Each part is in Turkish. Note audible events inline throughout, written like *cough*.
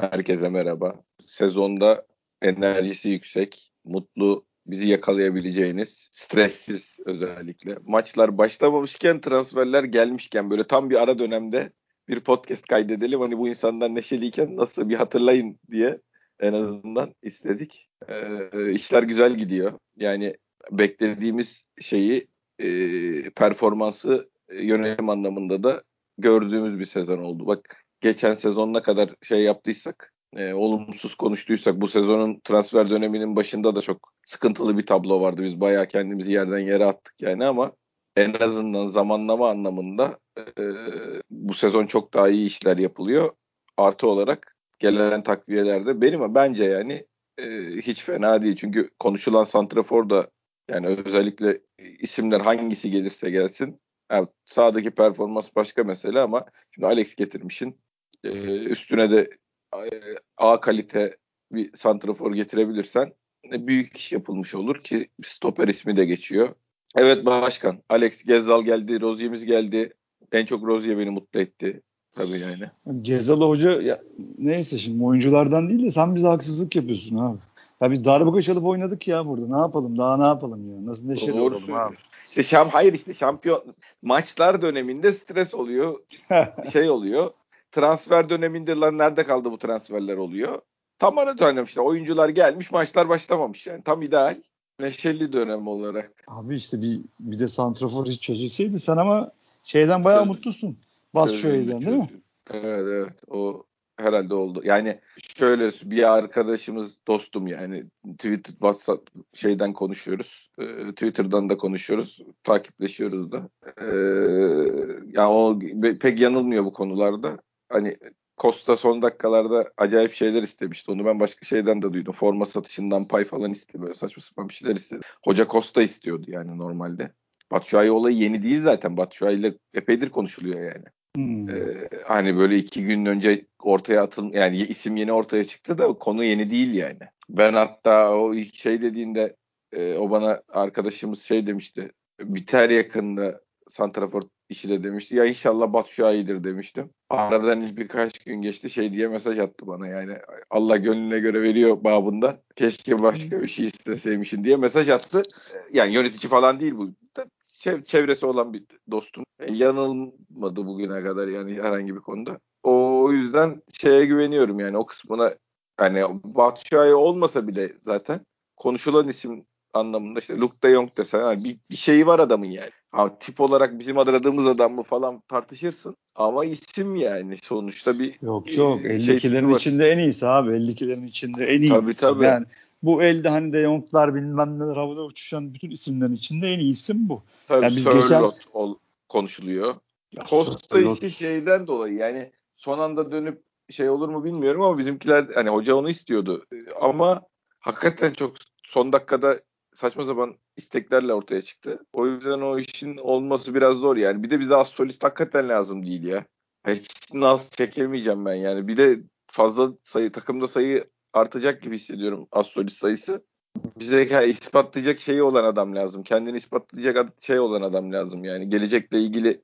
Herkese merhaba. Sezonda enerjisi yüksek, mutlu, bizi yakalayabileceğiniz, stressiz özellikle. Maçlar başlamamışken, transferler gelmişken böyle tam bir ara dönemde bir podcast kaydedelim. Hani bu insanlar neşeliyken nasıl bir hatırlayın diye en azından istedik. Ee, işler güzel gidiyor. Yani beklediğimiz şeyi, e, performansı yönelim anlamında da gördüğümüz bir sezon oldu. Bak geçen sezon ne kadar şey yaptıysak, e, olumsuz konuştuysak bu sezonun transfer döneminin başında da çok sıkıntılı bir tablo vardı. Biz bayağı kendimizi yerden yere attık yani ama en azından zamanlama anlamında e, bu sezon çok daha iyi işler yapılıyor. Artı olarak gelen takviyelerde benim bence yani e, hiç fena değil. Çünkü konuşulan santrafor da yani özellikle isimler hangisi gelirse gelsin Evet, sahadaki performans başka mesele ama şimdi Alex getirmişin e, üstüne de e, A kalite bir santrafor getirebilirsen e, büyük iş yapılmış olur ki stoper ismi de geçiyor. Evet başkan. Alex Gezal geldi, Rozier'imiz geldi. En çok Rozier beni mutlu etti. Tabii yani. Gezal hoca ya, neyse şimdi oyunculardan değil de sen bize haksızlık yapıyorsun abi. Ya biz darbuka çalıp oynadık ya burada. Ne yapalım? Daha ne yapalım ya? Nasıl neşeli Doğru olalım abi? İşte şam hayır işte şampiyon maçlar döneminde stres oluyor. *laughs* şey oluyor. Transfer döneminde lan nerede kaldı bu transferler oluyor. Tam ara dönem işte oyuncular gelmiş maçlar başlamamış yani. Tam ideal. Neşeli dönem olarak. Abi işte bir bir de santrafor hiç çözülseydi sen ama şeyden bayağı Çöz, mutlusun. Bas şöyle değil mi? Evet evet. O herhalde oldu. Yani şöyle bir arkadaşımız dostum yani Twitter WhatsApp şeyden konuşuyoruz. E, Twitter'dan da konuşuyoruz. Takipleşiyoruz da. E, yani o pek yanılmıyor bu konularda. Hani Costa son dakikalarda acayip şeyler istemişti. Onu ben başka şeyden de duydum. Forma satışından pay falan istedi. Böyle saçma sapan bir şeyler istedi. Hoca Costa istiyordu yani normalde. Batshuayi olayı yeni değil zaten. Batshuayi ile epeydir konuşuluyor yani. Hmm. Ee, hani böyle iki gün önce ortaya atıl yani isim yeni ortaya çıktı da konu yeni değil yani. Ben hatta o ilk şey dediğinde e, o bana arkadaşımız şey demişti. Biter yakında Santrafor işi de demişti. Ya inşallah Batu Şahi'dir demiştim. Aradan birkaç gün geçti şey diye mesaj attı bana yani Allah gönlüne göre veriyor babında. Keşke başka bir şey isteseymişin diye mesaj attı. Yani yönetici falan değil bu çevresi olan bir dostum. E, yanılmadı bugüne kadar yani herhangi bir konuda. O yüzden şeye güveniyorum yani o kısmına hani Batshuayi olmasa bile zaten konuşulan isim anlamında işte Luke de Jong desen yani bir, bir şeyi var adamın yani. Ama tip olarak bizim aradığımız adam mı falan tartışırsın. Ama isim yani sonuçta bir Yok yok 52'lerin şey içinde en iyisi abi 52'lerin içinde en iyisi. Tabii tabii. Yani bu elde hani De Jong'lar bilmem neler havada uçuşan bütün isimlerin içinde en iyi isim bu. Tabii yani biz geçen... ol, konuşuluyor. Ya, Costa işte şeyden dolayı yani son anda dönüp şey olur mu bilmiyorum ama bizimkiler hani hoca onu istiyordu. Ama hakikaten çok son dakikada saçma sapan isteklerle ortaya çıktı. O yüzden o işin olması biraz zor yani. Bir de bize az solist hakikaten lazım değil ya. Hiç naz çekemeyeceğim ben yani. Bir de fazla sayı takımda sayı artacak gibi hissediyorum az solist sayısı. Bize ispatlayacak şeyi olan adam lazım. Kendini ispatlayacak şey olan adam lazım. Yani gelecekle ilgili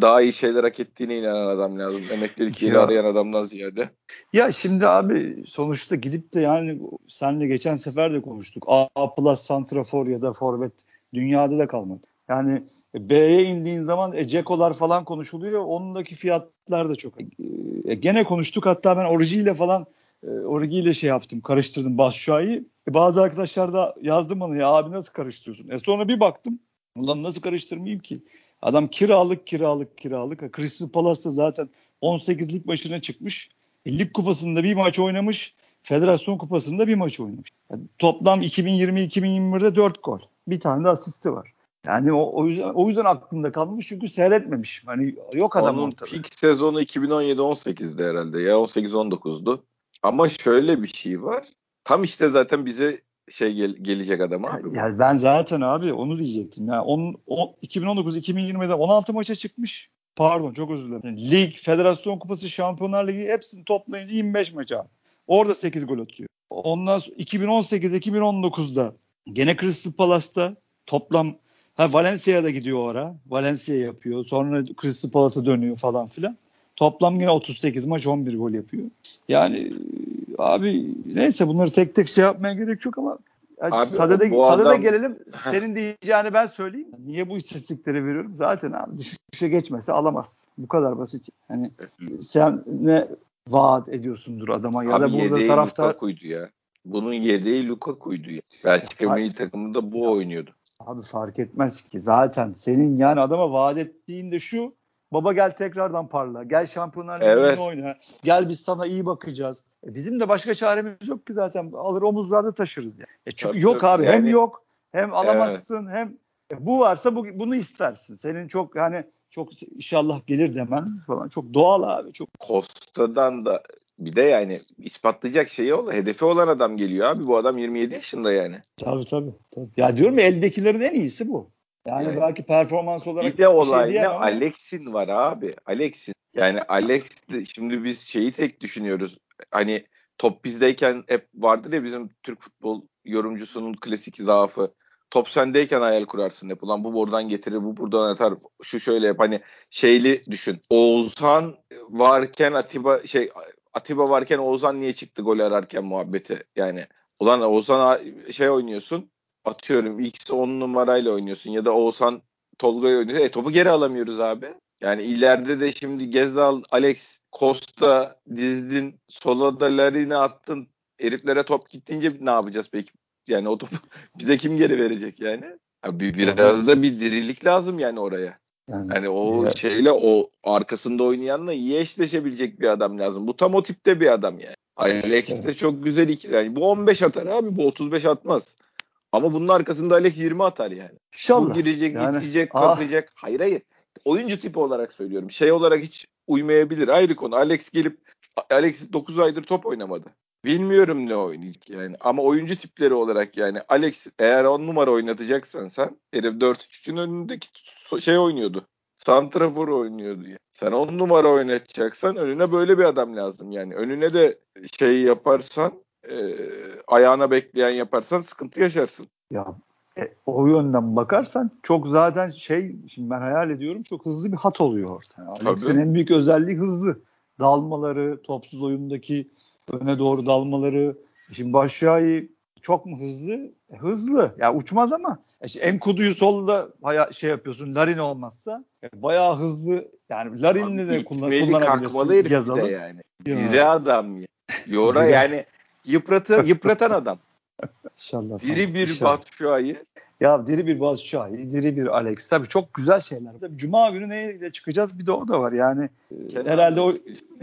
daha iyi şeyler hak ettiğine inanan adam lazım. Emeklilik yeri arayan adamdan ziyade. Ya şimdi abi sonuçta gidip de yani senle geçen sefer de konuştuk. A plus santrafor ya da forvet dünyada da kalmadı. Yani B'ye indiğin zaman e, Ceko'lar falan konuşuluyor. Onundaki fiyatlar da çok. E, e, gene konuştuk hatta ben Origi ile falan e, Origi ile şey yaptım karıştırdım Başşuay'ı. E, bazı arkadaşlar da yazdı bana ya abi nasıl karıştırıyorsun? E sonra bir baktım. Ulan nasıl karıştırmayayım ki? Adam kiralık kiralık kiralık. Crystal Palace'da zaten 18'lik başına çıkmış. E, lig kupasında bir maç oynamış. Federasyon kupasında bir maç oynamış. Yani toplam 2020-2021'de 4 gol. Bir tane de asisti var. Yani o, o yüzden o yüzden aklımda kalmış çünkü seyretmemiş. Hani yok adam Onun ortada. Peak sezonu 2017-18'de herhalde ya 18-19'du. Ama şöyle bir şey var. Tam işte zaten bize şey gel- gelecek adam abi. Yani ben zaten abi onu diyecektim. Yani on, on, 2019-2020'de 16 maça çıkmış. Pardon çok özür dilerim. Lig, Federasyon Kupası, Şampiyonlar Ligi hepsini toplayınca 25 maç abi. Orada 8 gol atıyor. Ondan sonra 2018-2019'da gene Crystal Palace'ta toplam ha Valencia'da gidiyor o ara. Valencia yapıyor. Sonra Crystal Palace'a dönüyor falan filan. Toplam yine 38 maç 11 gol yapıyor. Yani abi neyse bunları tek tek şey yapmaya gerek yok ama Abi, sadede, sadede adam... gelelim. Senin diyeceğini ben söyleyeyim. Niye bu istatistikleri veriyorum? Zaten abi düşüşe geçmese alamaz. Bu kadar basit. Hani sen ne vaat ediyorsundur adama ya abi da burada taraftar Lukaku'ydu ya. Bunun yedeği Lukaku'ydu ya. Belçika milli takımında bu oynuyordu. Abi fark etmez ki. Zaten senin yani adama vaat ettiğin de şu. Baba gel tekrardan parla. Gel Şampiyonlar evet. oyna. Gel biz sana iyi bakacağız. E bizim de başka çaremiz yok ki zaten. Alır omuzlarda taşırız yani. E çünkü tabii, yok tabii. abi. Yani, hem yok hem alamazsın evet. hem e bu varsa bu, bunu istersin. Senin çok yani çok inşallah gelir demen falan çok doğal abi. Çok Costa'dan da bir de yani ispatlayacak şeyi ol, hedefi olan adam geliyor abi. Bu adam 27 yaşında yani. Tabii tabii. tabii. Ya diyorum ya eldekilerin en iyisi bu. Yani evet. belki performans olarak bir de olay bir şey ne? Ama... Alex'in var abi. Alex'in. Yani Alex şimdi biz şeyi tek düşünüyoruz. Hani top bizdeyken hep vardır ya bizim Türk futbol yorumcusunun klasik zaafı. Top sendeyken hayal kurarsın hep. Ulan bu buradan getirir, bu buradan atar. Şu şöyle yap. Hani şeyli düşün. Oğuzhan varken Atiba şey Atiba varken Oğuzhan niye çıktı gol ararken muhabbeti. Yani ulan Oğuzhan şey oynuyorsun atıyorum X 10 numarayla oynuyorsun ya da Oğuzhan Tolga'yı oynuyorsun. E topu geri alamıyoruz abi. Yani ileride de şimdi Gezal, Alex, Costa dizdin, sola da attın. Heriflere top gittiğince ne yapacağız peki? Yani o topu *laughs* bize kim geri verecek yani? Abi biraz da bir dirilik lazım yani oraya. Yani, yani o ya. şeyle o arkasında oynayanla iyi eşleşebilecek bir adam lazım. Bu tam o tipte bir adam yani. Alex de çok güzel iki. Yani bu 15 atar abi bu 35 atmaz. Ama bunun arkasında Alex 20 atar yani. İnşallah. Bu girecek, yani, gidecek, ah. kapayacak. Ah. Hayır hayır. Oyuncu tipi olarak söylüyorum. Şey olarak hiç uymayabilir. Ayrı konu. Alex gelip Alex 9 aydır top oynamadı. Bilmiyorum ne oynayacak yani. Ama oyuncu tipleri olarak yani Alex eğer 10 numara oynatacaksan sen herif 4-3'ün önündeki şey oynuyordu. Santrafor oynuyordu. Yani. Sen 10 numara oynatacaksan önüne böyle bir adam lazım yani. Önüne de şey yaparsan e, ayağına bekleyen yaparsan sıkıntı yaşarsın. Ya e, o yönden bakarsan çok zaten şey şimdi ben hayal ediyorum çok hızlı bir hat oluyor orada. Alex'in en büyük özelliği hızlı. Dalmaları, topsuz oyundaki öne doğru dalmaları. Şimdi Başşuay'ı çok mu hızlı? E, hızlı. Ya yani uçmaz ama e işte Enkudu'yu solda baya şey yapıyorsun. Larin olmazsa e, bayağı hızlı. Yani Larin'le de kullan, kullanabilirsin. Gezalı. yani. Ya. Adam. Yora yani Yıpratı, yıpratan adam. *laughs* İnşallah. Diri bir inşallah. Batshuayi. Ya diri bir Batshuayi, diri bir Alex. Tabii çok güzel şeyler. Tabii Cuma günü neyle çıkacağız bir de o da var. Yani Kenan herhalde o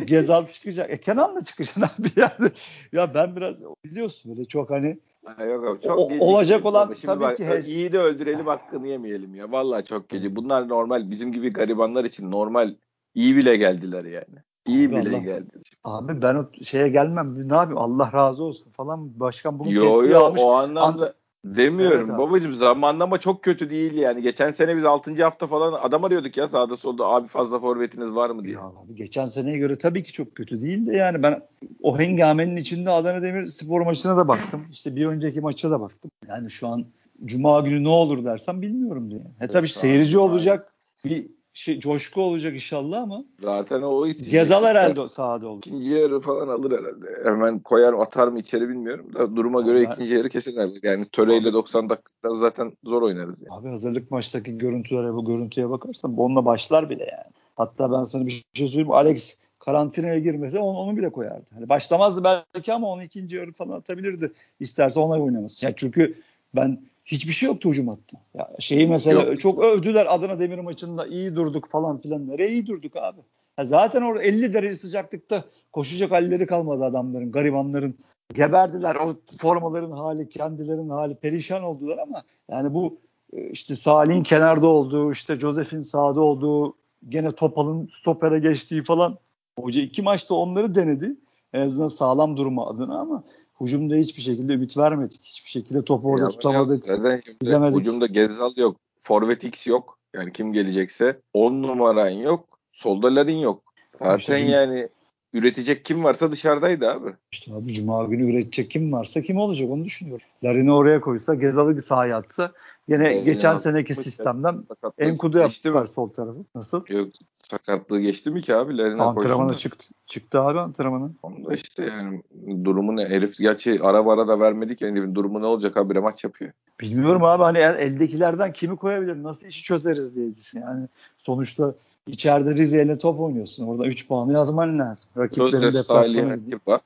Gezal çıkacak. E Kenan da çıkacak *laughs* abi yani. Ya ben biraz biliyorsun böyle çok hani Ha, yok abi çok o, olacak olan Şimdi tabii bak, ki iyi de öldürelim hakkını yemeyelim ya. Vallahi çok gece. Bunlar normal bizim gibi garibanlar için normal iyi bile geldiler yani. İyi abi bile Allah. geldi. Abi ben o şeye gelmem. Ne yapayım? Allah razı olsun falan. Başkan bugün yo, yo, almış. O anlamda Ant- demiyorum. Evet, babacım zamanlama çok kötü değil yani. Geçen sene biz 6. hafta falan adam arıyorduk ya sağda solda. Abi fazla forvetiniz var mı diye. Ya abi geçen seneye göre tabii ki çok kötü değil de yani ben o hengamenin içinde Adana Demir spor maçına da baktım. İşte bir önceki maça da baktım. Yani şu an Cuma günü ne olur dersem bilmiyorum diye. E tabii seyirci olacak. Bir şey, coşku olacak inşallah ama. Zaten o Gezal herhalde sahada olur. İkinci yarı falan alır herhalde. Hemen koyar atar mı içeri bilmiyorum da duruma göre ikinci yarı kesin alır. Yani töreyle 90 dakika zaten zor oynarız. Yani. Abi hazırlık maçtaki görüntülere bu görüntüye bakarsan onunla başlar bile yani. Hatta ben sana bir şey söyleyeyim. Alex karantinaya girmese onu, onu bile koyardı. Hani başlamazdı belki ama onu ikinci yarı falan atabilirdi. İsterse ona oynaması. Yani çünkü ben hiçbir şey yoktu hücum hattı. Ya şeyi mesela Yok. çok övdüler Adana Demir maçında iyi durduk falan filan. Nereye iyi durduk abi? Ya zaten orada 50 derece sıcaklıkta koşacak halleri kalmadı adamların, garibanların. Geberdiler o formaların hali, kendilerinin hali perişan oldular ama yani bu e, işte Salih'in kenarda olduğu, işte Josef'in sağda olduğu, gene Topal'ın stopere geçtiği falan. Hoca iki maçta onları denedi. En azından sağlam durma adına ama Hucumda hiçbir şekilde ümit vermedik. Hiçbir şekilde topu orada ya tutamadık. Neden şimdi Hucumda Gezal yok. Forvet X yok. Yani kim gelecekse 10 numaran yok. Solda Larin yok. Zaten işte, yani üretecek kim varsa dışarıdaydı abi. İşte abi Cuma günü üretecek kim varsa kim olacak onu düşünüyorum. Larin'i oraya koysa Gezal'ı sahaya atsa yine yani geçen seneki sistemden Enkudu yaptılar sol tarafı. Nasıl? Yok Sakatlığı geçti mi ki abi? Lerine Antrenmana çıktı. Çıktı abi antrenmana. Onda işte yani durumu ne? Herif gerçi ara ara da vermedik yani durumu ne olacak abi maç yapıyor. Bilmiyorum abi hani eldekilerden kimi koyabilir? Nasıl işi çözeriz diye düşün. Yani sonuçta içeride Rize ile top oynuyorsun. Orada 3 puanı yazman lazım. Rakiplerin deplasmanı bak.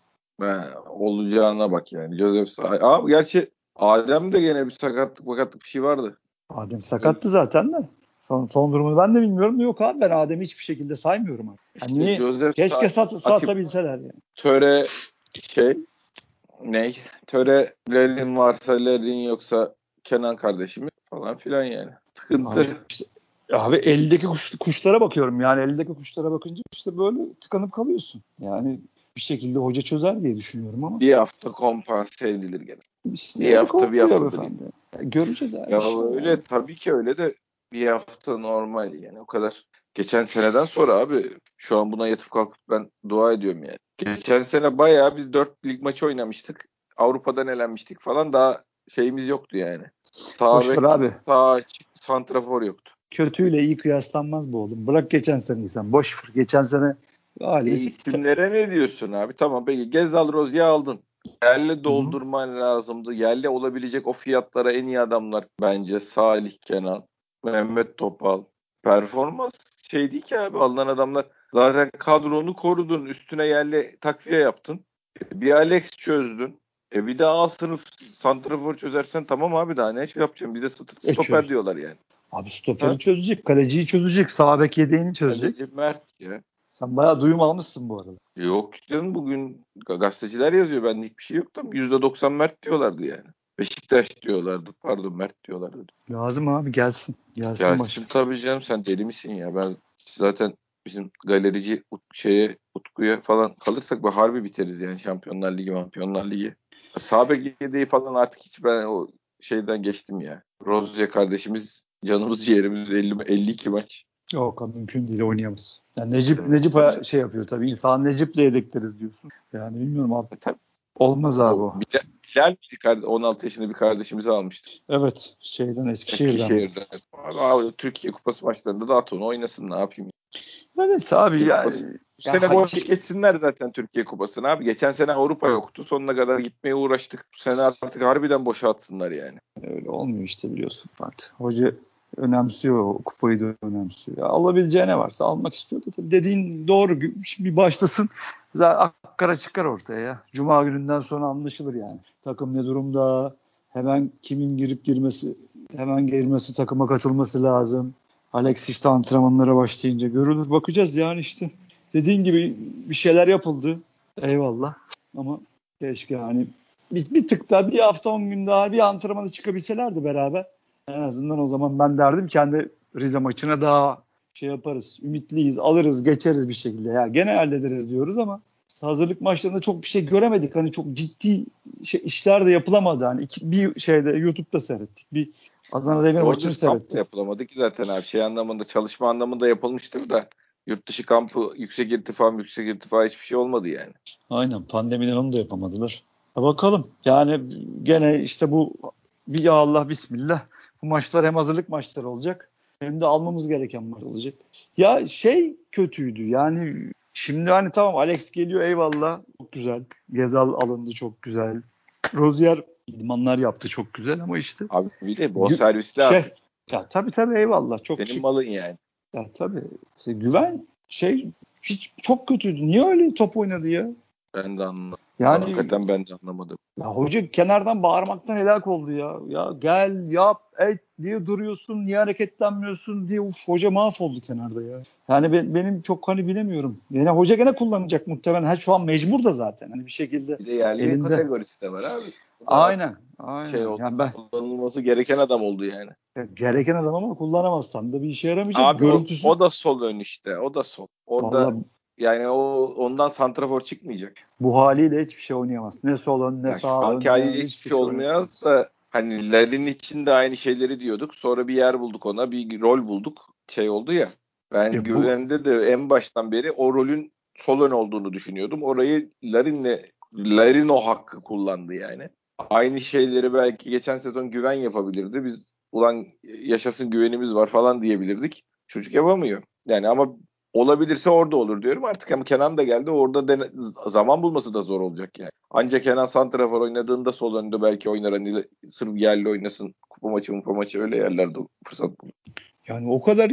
olacağına bak yani. Joseph Salih. Abi gerçi Adem de gene bir sakatlık bakatlık bir şey vardı. Adem sakattı zaten de. Son, son durumunu ben de bilmiyorum. Yok abi ben Adem'i hiçbir şekilde saymıyorum. Abi. Yani işte niye? Keşke sat, satabilseler yani. Töre şey ne? Törelerin varsa lerin yoksa Kenan kardeşimi falan filan yani. Sıkıntı. Abi, işte, abi eldeki kuş, kuşlara bakıyorum. Yani eldeki kuşlara bakınca işte böyle tıkanıp kalıyorsun. Yani bir şekilde hoca çözer diye düşünüyorum ama. Bir hafta kompanse edilir gene. İşte bir hafta bir hafta. Göreceğiz abi. Ya işte. öyle tabii ki öyle de bir hafta normal yani o kadar. Geçen seneden sonra abi şu an buna yatıp kalkıp ben dua ediyorum yani. Geçen sene bayağı biz 4 lig maçı oynamıştık. Avrupa'dan elenmiştik falan daha şeyimiz yoktu yani. Sağ Boş bek, abi. Sağ santrafor yoktu. Kötüyle iyi kıyaslanmaz bu oğlum. Bırak geçen sene sen. Boş ver. Geçen sene Ali e, isimlere ne diyorsun abi? Tamam peki Gezal Rozya aldın. Yerli doldurman Hı-hı. lazımdı. Yerli olabilecek o fiyatlara en iyi adamlar bence Salih Kenan, Mehmet Topal. Performans şey değil ki abi alınan adamlar zaten kadronu korudun. Üstüne yerli takviye yaptın. Bir Alex çözdün. E bir daha A sınıf santrafor çözersen tamam abi daha ne yapacağım? Bir de e, stoper e, diyorlar yani. Abi stoperi ha? çözecek, kaleciyi çözecek, sağ bek yedeğini çözecek. Kaleci Mert ya. Sen bayağı duyum almışsın bu arada. Yok canım bugün gazeteciler yazıyor. Bende hiçbir şey yok da %90 Mert diyorlardı yani. Beşiktaş diyorlardı. Pardon Mert diyorlardı. Lazım abi gelsin. Gelsin, gelsin baş. tabii canım sen deli misin ya? Ben zaten bizim galerici şeye Utku'ya falan kalırsak bu harbi biteriz yani Şampiyonlar Ligi, Şampiyonlar Ligi. Sabek yedeği falan artık hiç ben o şeyden geçtim ya. Rozya kardeşimiz canımız ciğerimiz 50, 52 maç. Yok mümkün değil oynayamaz. Yani Necip Necip şey yapıyor tabii insan Necip'le yedekleriz diyorsun. Yani bilmiyorum abi. E, tabii. Olmaz abi o. Bilal, Bilal 16 yaşında bir kardeşimizi almıştı. Evet. Şeyden Eskişehir'den. Eskişehir'den. Abi, abi Türkiye Kupası maçlarında da at onu oynasın ne yapayım. Neyse abi Türkiye. Kupası. Bu sene boş hak... geçsinler zaten Türkiye Kupası'nı abi. Geçen sene Avrupa yoktu. Sonuna kadar gitmeye uğraştık. Bu sene artık harbiden boşa atsınlar yani. Öyle olmuyor işte biliyorsun Fatih. Hoca önemsiyor o kupayı da önemsiyor. Ya, alabileceği ne varsa almak istiyordu. Tabii dediğin doğru. Bir başlasın. Akkara çıkar ortaya ya. Cuma gününden sonra anlaşılır yani. Takım ne durumda? Hemen kimin girip girmesi, hemen girmesi, takıma katılması lazım. Alex işte antrenmanlara başlayınca görülür. Bakacağız yani işte. Dediğin gibi bir şeyler yapıldı. Eyvallah. Ama keşke hani bir, bir tık daha bir hafta on gün daha bir antrenmana çıkabilselerdi beraber. En azından o zaman ben derdim kendi Rize maçına daha şey yaparız. Ümitliyiz, alırız, geçeriz bir şekilde. Ya gene hallederiz diyoruz ama hazırlık maçlarında çok bir şey göremedik. Hani çok ciddi şey, işler de yapılamadı. Hani iki, bir şeyde YouTube'da seyrettik. Bir Adana Demir maçını seyrettik. Yapılamadı ki zaten abi. Şey anlamında, çalışma anlamında yapılmıştır da yurt dışı kampı, yüksek irtifa, yüksek irtifa hiçbir şey olmadı yani. Aynen. Pandemiden onu da yapamadılar. Ha bakalım. Yani gene işte bu bir ya Allah bismillah bu maçlar hem hazırlık maçları olacak hem de almamız gereken maç olacak. Ya şey kötüydü yani şimdi hani tamam Alex geliyor eyvallah çok güzel. Gezal alındı çok güzel. Rozier idmanlar yaptı çok güzel ama işte. Abi bir de bon servisli şey, Ya tabii tabii eyvallah. Çok Senin şık. malın yani. Ya tabii. İşte güven şey hiç çok kötüydü. Niye öyle top oynadı ya? Ben de anlamadım. Yani, Hakikaten ben de anlamadım. Ya hoca kenardan bağırmaktan helak oldu ya. Ya gel yap et diye duruyorsun niye hareketlenmiyorsun diye uf hoca mahvoldu kenarda ya. Yani ben, benim çok hani bilemiyorum. Yani hoca gene kullanacak muhtemelen. Ha, şu an mecbur da zaten. Hani bir şekilde bir de yerli elinde... kategorisi de var abi. Aynen. Aynen. Şey oldu, yani ben, kullanılması gereken adam oldu yani. Gereken adam ama kullanamazsan da bir işe yaramayacak. Abi Görüntüsü... o, o da sol ön işte. O da sol. Orada Vallahi yani o ondan santrafor çıkmayacak. Bu haliyle hiçbir şey oynayamaz. Ne sol ön ne yani sağ ön. Haliyle hiçbir şey olmuyor da hani Lalin için de aynı şeyleri diyorduk. Sonra bir yer bulduk ona. Bir rol bulduk. Şey oldu ya. Ben ya güvende de en baştan beri o rolün sol ön olduğunu düşünüyordum. Orayı Larin'le Larin o hakkı kullandı yani. Aynı şeyleri belki geçen sezon güven yapabilirdi. Biz ulan yaşasın güvenimiz var falan diyebilirdik. Çocuk yapamıyor. Yani ama olabilirse orada olur diyorum. Artık ama Kenan da geldi. Orada dene, zaman bulması da zor olacak yani. Ancak Kenan Santrafor oynadığında sol önde belki oynar. Hani sırf yerli oynasın. Kupa maçı kupa maçı öyle yerlerde fırsat bulur. Yani o kadar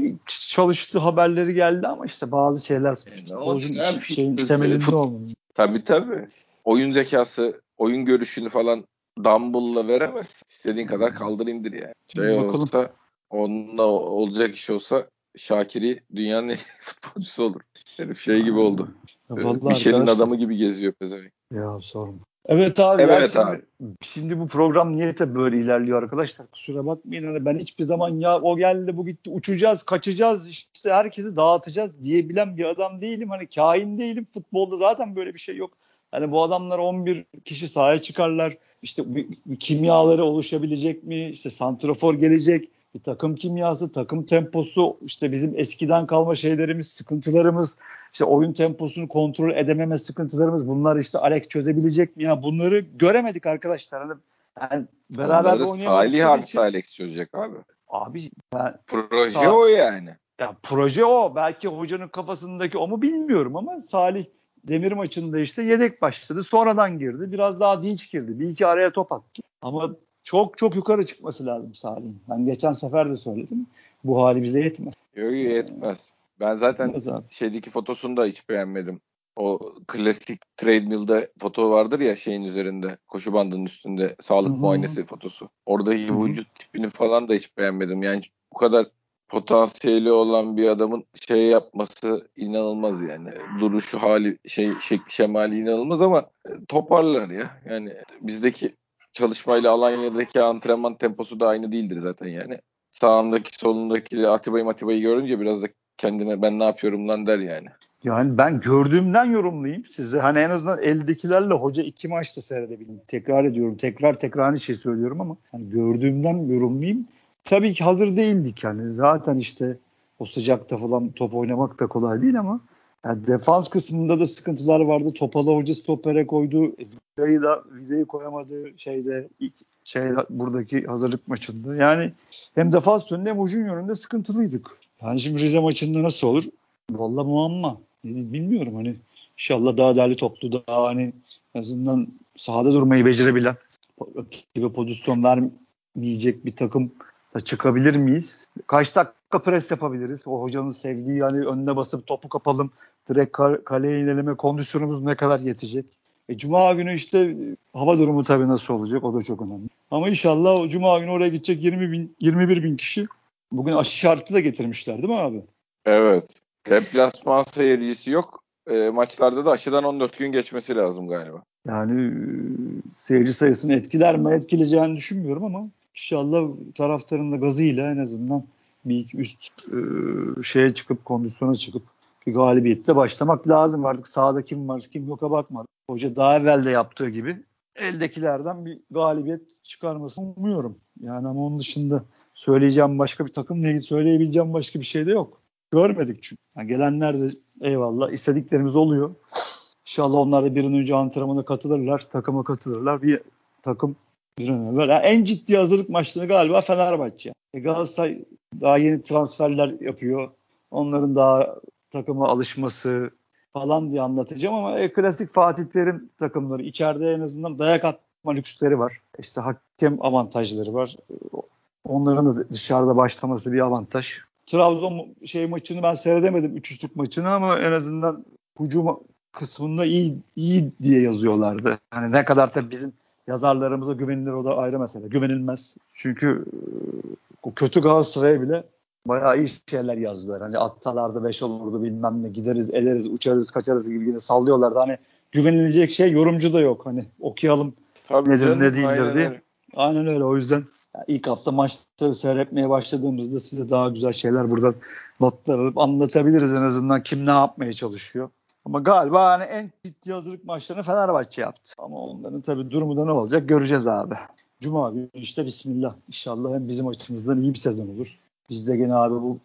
çalıştı haberleri geldi ama işte bazı şeyler futbolcunun Yani şeyin fut- temelinde fut- olmuyor. Tabii tabii. Oyun zekası, oyun görüşünü falan Dumble'la veremez. İstediğin kadar kaldır indir yani. Şey Bakalım. olsa onunla olacak iş olsa Şakir'i dünyanın en iyi *laughs* futbolcusu olur. Herif şey gibi oldu. Ee, vallahi Michelin adamı gibi geziyor pezevenk. Ya sorma. Evet abi. Evet ya şimdi, abi. Şimdi bu program niyete böyle ilerliyor arkadaşlar. Kusura bakmayın. Hani ben hiçbir zaman ya o geldi bu gitti uçacağız kaçacağız işte herkesi dağıtacağız diyebilen bir adam değilim. Hani kain değilim. Futbolda zaten böyle bir şey yok. Hani bu adamlar 11 kişi sahaya çıkarlar. İşte bir, bir kimyaları oluşabilecek mi? İşte santrafor gelecek. Bir takım kimyası, takım temposu, işte bizim eskiden kalma şeylerimiz, sıkıntılarımız, işte oyun temposunu kontrol edememe sıkıntılarımız bunlar işte Alex çözebilecek mi ya bunları göremedik arkadaşlar. Hani yani beraber oynayamadıkları Salih artı için Alex çözecek abi. abi ben, Proje Sağ- o yani. ya proje o. Belki hocanın kafasındaki o mu bilmiyorum ama Salih Demir maçında işte yedek başladı. Sonradan girdi. Biraz daha dinç girdi. Bir iki araya top attı. Ama çok çok yukarı çıkması lazım Salih'in. Ben geçen sefer de söyledim. Bu hali bize yetmez. Yok yetmez. Ben zaten şeydeki fotosunu da hiç beğenmedim. O klasik treadmill'de foto vardır ya şeyin üzerinde. Koşu bandının üstünde sağlık Hı hı. muayenesi fotosu. Oradaki Hı hı. vücut tipini falan da hiç beğenmedim. Yani bu kadar potansiyeli olan bir adamın şey yapması inanılmaz yani. Duruşu hali şey şekli şemali inanılmaz ama toparlar ya. Yani bizdeki çalışmayla Alanya'daki antrenman temposu da aynı değildir zaten yani. Sağındaki solundaki Atiba'yı Matiba'yı görünce biraz da kendine ben ne yapıyorum lan der yani. Yani ben gördüğümden yorumlayayım size. Hani en azından eldekilerle hoca iki maçta seyredebildim. Tekrar ediyorum. Tekrar tekrar aynı şey söylüyorum ama hani gördüğümden yorumlayayım. Tabii ki hazır değildik yani. Zaten işte o sıcakta falan top oynamak da kolay değil ama yani defans kısmında da sıkıntılar vardı. Topalı hoca stopere koydu. Vida'yı da Vida'yı koyamadı şeyde ilk şey buradaki hazırlık maçında. Yani hem defans yönünde hem hücum yönünde sıkıntılıydık. Yani şimdi Rize maçında nasıl olur? Vallahi muamma. Yani bilmiyorum hani inşallah daha değerli toplu daha hani en azından sahada durmayı becerebilen rakibe pozisyon vermeyecek bir takım da çıkabilir miyiz? Kaç dakika pres yapabiliriz? O hocanın sevdiği yani önüne basıp topu kapalım. Direkt ka- kaleye inelim. Kondisyonumuz ne kadar yetecek? E, Cuma günü işte hava durumu tabii nasıl olacak? O da çok önemli. Ama inşallah o Cuma günü oraya gidecek 20 bin, 21 bin kişi. Bugün aşı şartı da getirmişler değil mi abi? Evet. Deplasman seyircisi yok. E, maçlarda da aşıdan 14 gün geçmesi lazım galiba. Yani e, seyirci sayısını etkiler mi? Etkileyeceğini düşünmüyorum ama inşallah taraftarın da gazıyla en azından bir üst e, şeye çıkıp kondisyona çıkıp bir galibiyetle başlamak lazım. Artık sahada kim var kim yoka bakmadı. Hoca daha evvel de yaptığı gibi eldekilerden bir galibiyet çıkarmasını umuyorum. Yani ama onun dışında söyleyeceğim başka bir takımla ilgili söyleyebileceğim başka bir şey de yok. Görmedik çünkü. Yani gelenler de eyvallah istediklerimiz oluyor. İnşallah onlar da bir an önce antrenmana katılırlar, takıma katılırlar. Bir takım bir an evvel. Yani en ciddi hazırlık maçları galiba Fenerbahçe. E Galatasaray daha yeni transferler yapıyor. Onların daha takıma alışması falan diye anlatacağım ama e, klasik Fatih Terim takımları içeride en azından dayak atma lüksleri var. İşte hakem avantajları var. Onların da dışarıda başlaması bir avantaj. Trabzon şey maçını ben seyredemedim üç üçlük maçını ama en azından hücum kısmında iyi iyi diye yazıyorlardı. Hani ne kadar da bizim yazarlarımıza güvenilir o da ayrı mesele. Güvenilmez. Çünkü e, o kötü Galatasaray'a bile bayağı iyi şeyler yazdılar. Hani atsalardı beş olurdu bilmem ne gideriz ederiz uçarız kaçarız gibi yine sallıyorlardı. Hani güvenilecek şey yorumcu da yok. Hani okuyalım Tabii nedir canım, ne değildir aynen diye. öyle. Aynen öyle o yüzden ilk hafta maçları seyretmeye başladığımızda size daha güzel şeyler buradan notlar alıp anlatabiliriz en azından kim ne yapmaya çalışıyor. Ama galiba hani en ciddi hazırlık maçlarını Fenerbahçe yaptı. Ama onların tabii durumu da ne olacak göreceğiz abi. Cuma günü işte bismillah. İnşallah hem bizim açımızdan iyi bir sezon olur. Biz de gene abi bu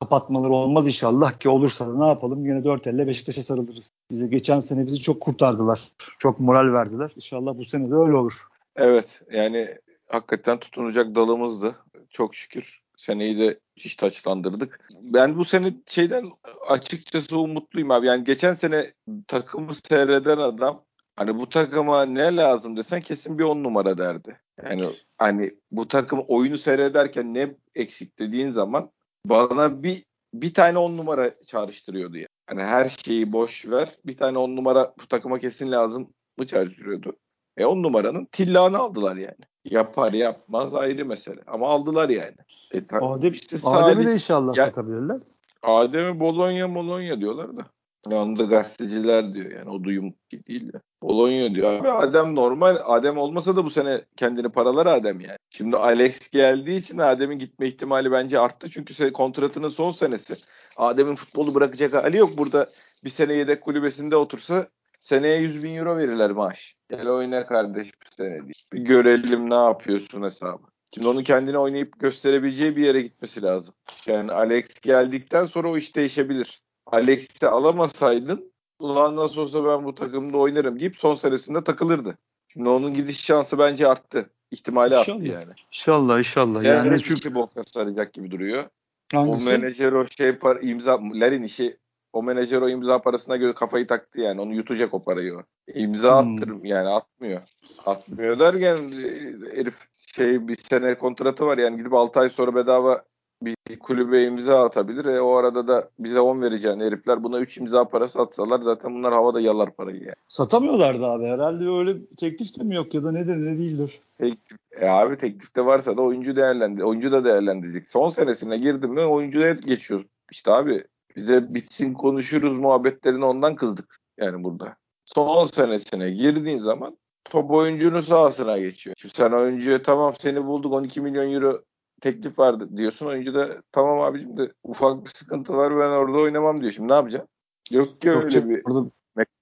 kapatmaları olmaz inşallah ki olursa da ne yapalım yine dört elle Beşiktaş'a sarılırız. Bize geçen sene bizi çok kurtardılar. Çok moral verdiler. İnşallah bu sene de öyle olur. Evet yani hakikaten tutunacak dalımızdı. Çok şükür seneyi de hiç taçlandırdık. Ben bu sene şeyden açıkçası umutluyum abi. Yani geçen sene takımı seyreden adam hani bu takıma ne lazım desen kesin bir on numara derdi. Yani hani bu takım oyunu seyrederken ne eksik dediğin zaman bana bir bir tane on numara çağrıştırıyordu yani. Hani her şeyi boş ver. Bir tane on numara bu takıma kesin lazım mı çağrıştırıyordu. E on numaranın tillanı aldılar yani. Yapar yapmaz ayrı mesele. Ama aldılar yani. E, ta- Adem, işte Adem'i de inşallah ya, satabilirler. Adem'i Bologna Bologna diyorlar da. Yanında gazeteciler diyor yani o duyum değil de. Bologna diyor. Abi Adem normal. Adem olmasa da bu sene kendini paralar Adem yani. Şimdi Alex geldiği için Adem'in gitme ihtimali bence arttı. Çünkü kontratının son senesi. Adem'in futbolu bırakacak hali yok. Burada bir sene yedek kulübesinde otursa seneye 100 bin euro verirler maaş. Gel oyna kardeş bir sene diye. Bir görelim ne yapıyorsun hesabı. Şimdi onun kendini oynayıp gösterebileceği bir yere gitmesi lazım. Yani Alex geldikten sonra o iş değişebilir. Alex'i alamasaydın ulan nasıl olsa ben bu takımda oynarım deyip son senesinde takılırdı. Şimdi onun gidiş şansı bence arttı. İhtimali inşallah. arttı yani. İnşallah inşallah. Yani, yani çünkü bokta saracak gibi duruyor. Hangisi? O menajer o şey par imza Larin işi o menajer o imza parasına göre kafayı taktı yani. Onu yutacak o parayı o. İmza hmm. attırım yani atmıyor. Atmıyor derken e, herif şey bir sene kontratı var yani gidip 6 ay sonra bedava bir kulübe imza atabilir. E, o arada da bize 10 vereceğin herifler buna 3 imza parası atsalar zaten bunlar havada yalar parayı yani. Satamıyorlardı abi. Herhalde öyle teklif de mi yok ya da nedir ne değildir. Teklif, e abi teklifte varsa da oyuncu değerlendi. Oyuncu da değerlendirecek. Son senesine girdim mi oyuncuya geçiyor. İşte abi bize bitsin konuşuruz muhabbetlerini ondan kızdık yani burada. Son senesine girdiğin zaman top oyuncunun sahasına geçiyor. Şimdi sen oyuncuya tamam seni bulduk 12 milyon euro teklif vardı diyorsun. Oyuncu da tamam abicim de ufak bir sıkıntı var ben orada oynamam diyor. Şimdi ne yapacağım? Yok ki öyle bir orada...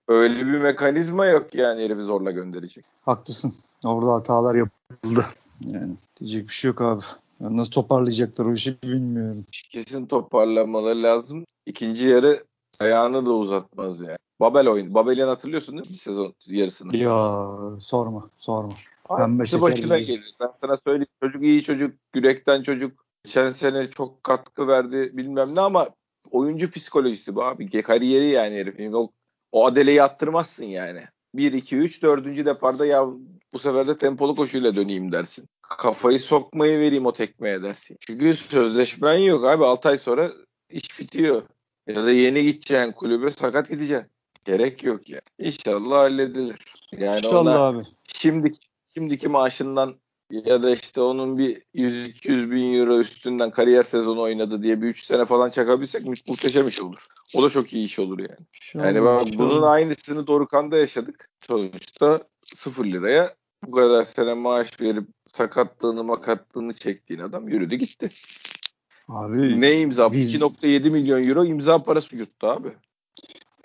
öyle bir mekanizma yok yani herifi zorla gönderecek. Haklısın. Orada hatalar yapıldı. Yani diyecek bir şey yok abi. Nasıl toparlayacaklar o işi bilmiyorum. Kesin toparlamaları lazım. İkinci yarı ayağını da uzatmaz yani. Babel oyun. Babel'in hatırlıyorsun değil mi sezon yarısını? Ya sorma sorma. Pembe başına gibi. gelir. Ben sana söyleyeyim. Çocuk iyi çocuk. Yürekten çocuk. Geçen sene çok katkı verdi bilmem ne ama oyuncu psikolojisi bu abi. Kariyeri yani herifin. O, o adeleyi attırmazsın yani. 1, 2, 3, 4. deparda ya bu sefer de tempolu koşuyla döneyim dersin. Kafayı sokmayı vereyim o tekmeye dersin. Çünkü sözleşmen yok abi. 6 ay sonra iş bitiyor. Ya da yeni gideceksin kulübe sakat gideceksin. Gerek yok ya. Yani. İnşallah halledilir. Yani İnşallah abi. Şimdi şimdiki maaşından ya da işte onun bir 100-200 bin euro üstünden kariyer sezonu oynadı diye bir 3 sene falan çakabilsek mu- muhteşem iş olur. O da çok iyi iş olur yani. Şu yani bak bunun aynısını Dorukan'da yaşadık. Sonuçta 0 liraya bu kadar sene maaş verip sakatlığını makatlığını çektiğin adam yürüdü gitti. Abi ne imza? Biz... 2.7 milyon euro imza parası yuttu abi.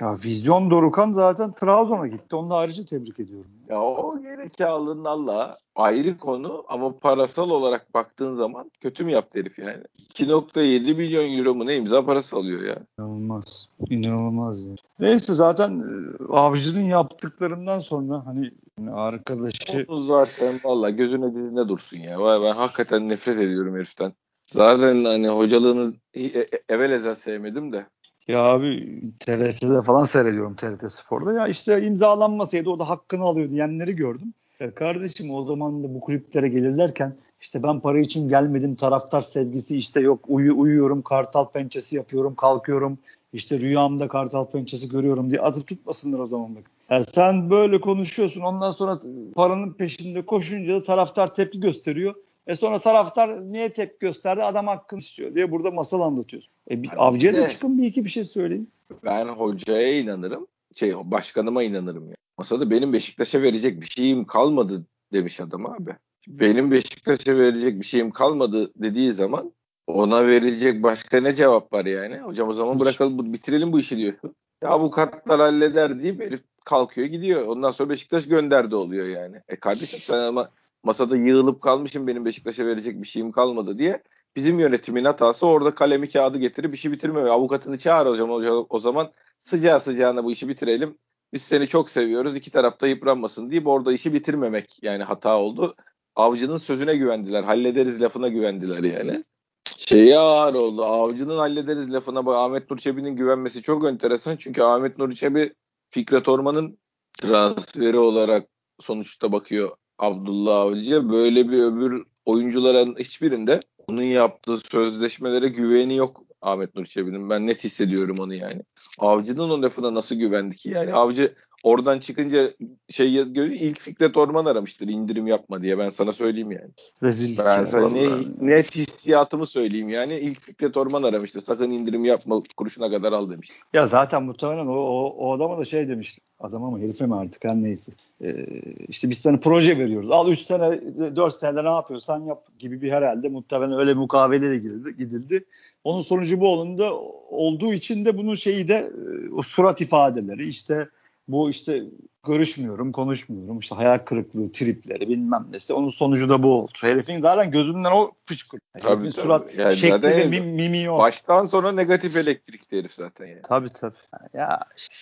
Ya Vizyon Dorukan zaten Trabzon'a gitti. Onu da ayrıca tebrik ediyorum. Ya o gerekalının Allah ayrı konu ama parasal olarak baktığın zaman kötü mü yaptı herif yani? 2.7 milyon euro mu ne imza parası alıyor ya? İnanılmaz. İnanılmaz ya. Neyse zaten e, avcının yaptıklarından sonra hani arkadaşı... O zaten valla gözüne dizine dursun ya. Vay ben hakikaten nefret ediyorum heriften. Zaten hani hocalığını e, e, evvel ezel sevmedim de. Ya abi TRT'de falan seyrediyorum TRT Spor'da. Ya işte imzalanmasaydı o da hakkını alıyor diyenleri gördüm. Ya kardeşim o zaman da bu kulüplere gelirlerken işte ben para için gelmedim taraftar sevgisi işte yok uyu, uyuyorum kartal pençesi yapıyorum kalkıyorum işte rüyamda kartal pençesi görüyorum diye atıp tutmasınlar o zaman bak. Yani sen böyle konuşuyorsun ondan sonra paranın peşinde koşunca da taraftar tepki gösteriyor. E sonra taraftar niye tepki gösterdi? Adam hakkını istiyor diye burada masal anlatıyorsun. E bir, avcıya da çıkın bir iki bir şey söyleyin. Ben hocaya inanırım. Şey başkanıma inanırım ya. Masada benim Beşiktaş'a verecek bir şeyim kalmadı demiş adam abi. Benim Beşiktaş'a verecek bir şeyim kalmadı dediği zaman ona verilecek başka ne cevap var yani? Hocam o zaman bırakalım bitirelim bu işi diyor. Ya avukatlar halleder deyip herif kalkıyor gidiyor. Ondan sonra Beşiktaş gönderdi oluyor yani. E kardeşim sen ama masada yığılıp kalmışım benim Beşiktaş'a verecek bir şeyim kalmadı diye. Bizim yönetimin hatası orada kalemi kağıdı getirip işi bitirmeme. Avukatını çağır hocam o zaman sıcağı sıcağına bu işi bitirelim. Biz seni çok seviyoruz iki tarafta yıpranmasın deyip orada işi bitirmemek yani hata oldu. Avcının sözüne güvendiler. Hallederiz lafına güvendiler yani. Şeyi ağır oldu. Avcı'nın hallederiz lafına bak. Ahmet Nur Çebi'nin güvenmesi çok enteresan. Çünkü Ahmet Nur Çebi Fikret Orman'ın transferi olarak sonuçta bakıyor Abdullah Avcı'ya. Böyle bir öbür oyuncuların hiçbirinde onun yaptığı sözleşmelere güveni yok Ahmet Nur Çebi'nin. Ben net hissediyorum onu yani. Avcı'nın o lafına nasıl güvendi ki? Yani Avcı oradan çıkınca şey görüyor ilk Fikret Orman aramıştır indirim yapma diye ben sana söyleyeyim yani. Rezillik Ben sana ne, net hissiyatımı söyleyeyim yani ilk Fikret Orman aramıştır sakın indirim yapma kuruşuna kadar al demiş. Ya zaten muhtemelen o, o, o adama da şey demişti. Adama mı herife mi artık her neyse. Ee, işte biz sana proje veriyoruz. Al 3 sene 4 senede ne yapıyorsan yap gibi bir herhalde muhtemelen öyle mukaveleyle gidildi. gidildi. Onun sonucu bu olunda olduğu için de bunun şeyi de e, o surat ifadeleri işte bu işte görüşmüyorum, konuşmuyorum. İşte hayal kırıklığı, tripleri bilmem nesi. Onun sonucu da bu oldu. Herifin zaten gözünden o. Tabii, Herifin tabii. surat Yani şekli ve mim, mimi o. Baştan sonra negatif elektrikti herif zaten yani. Tabii tabii. Ya,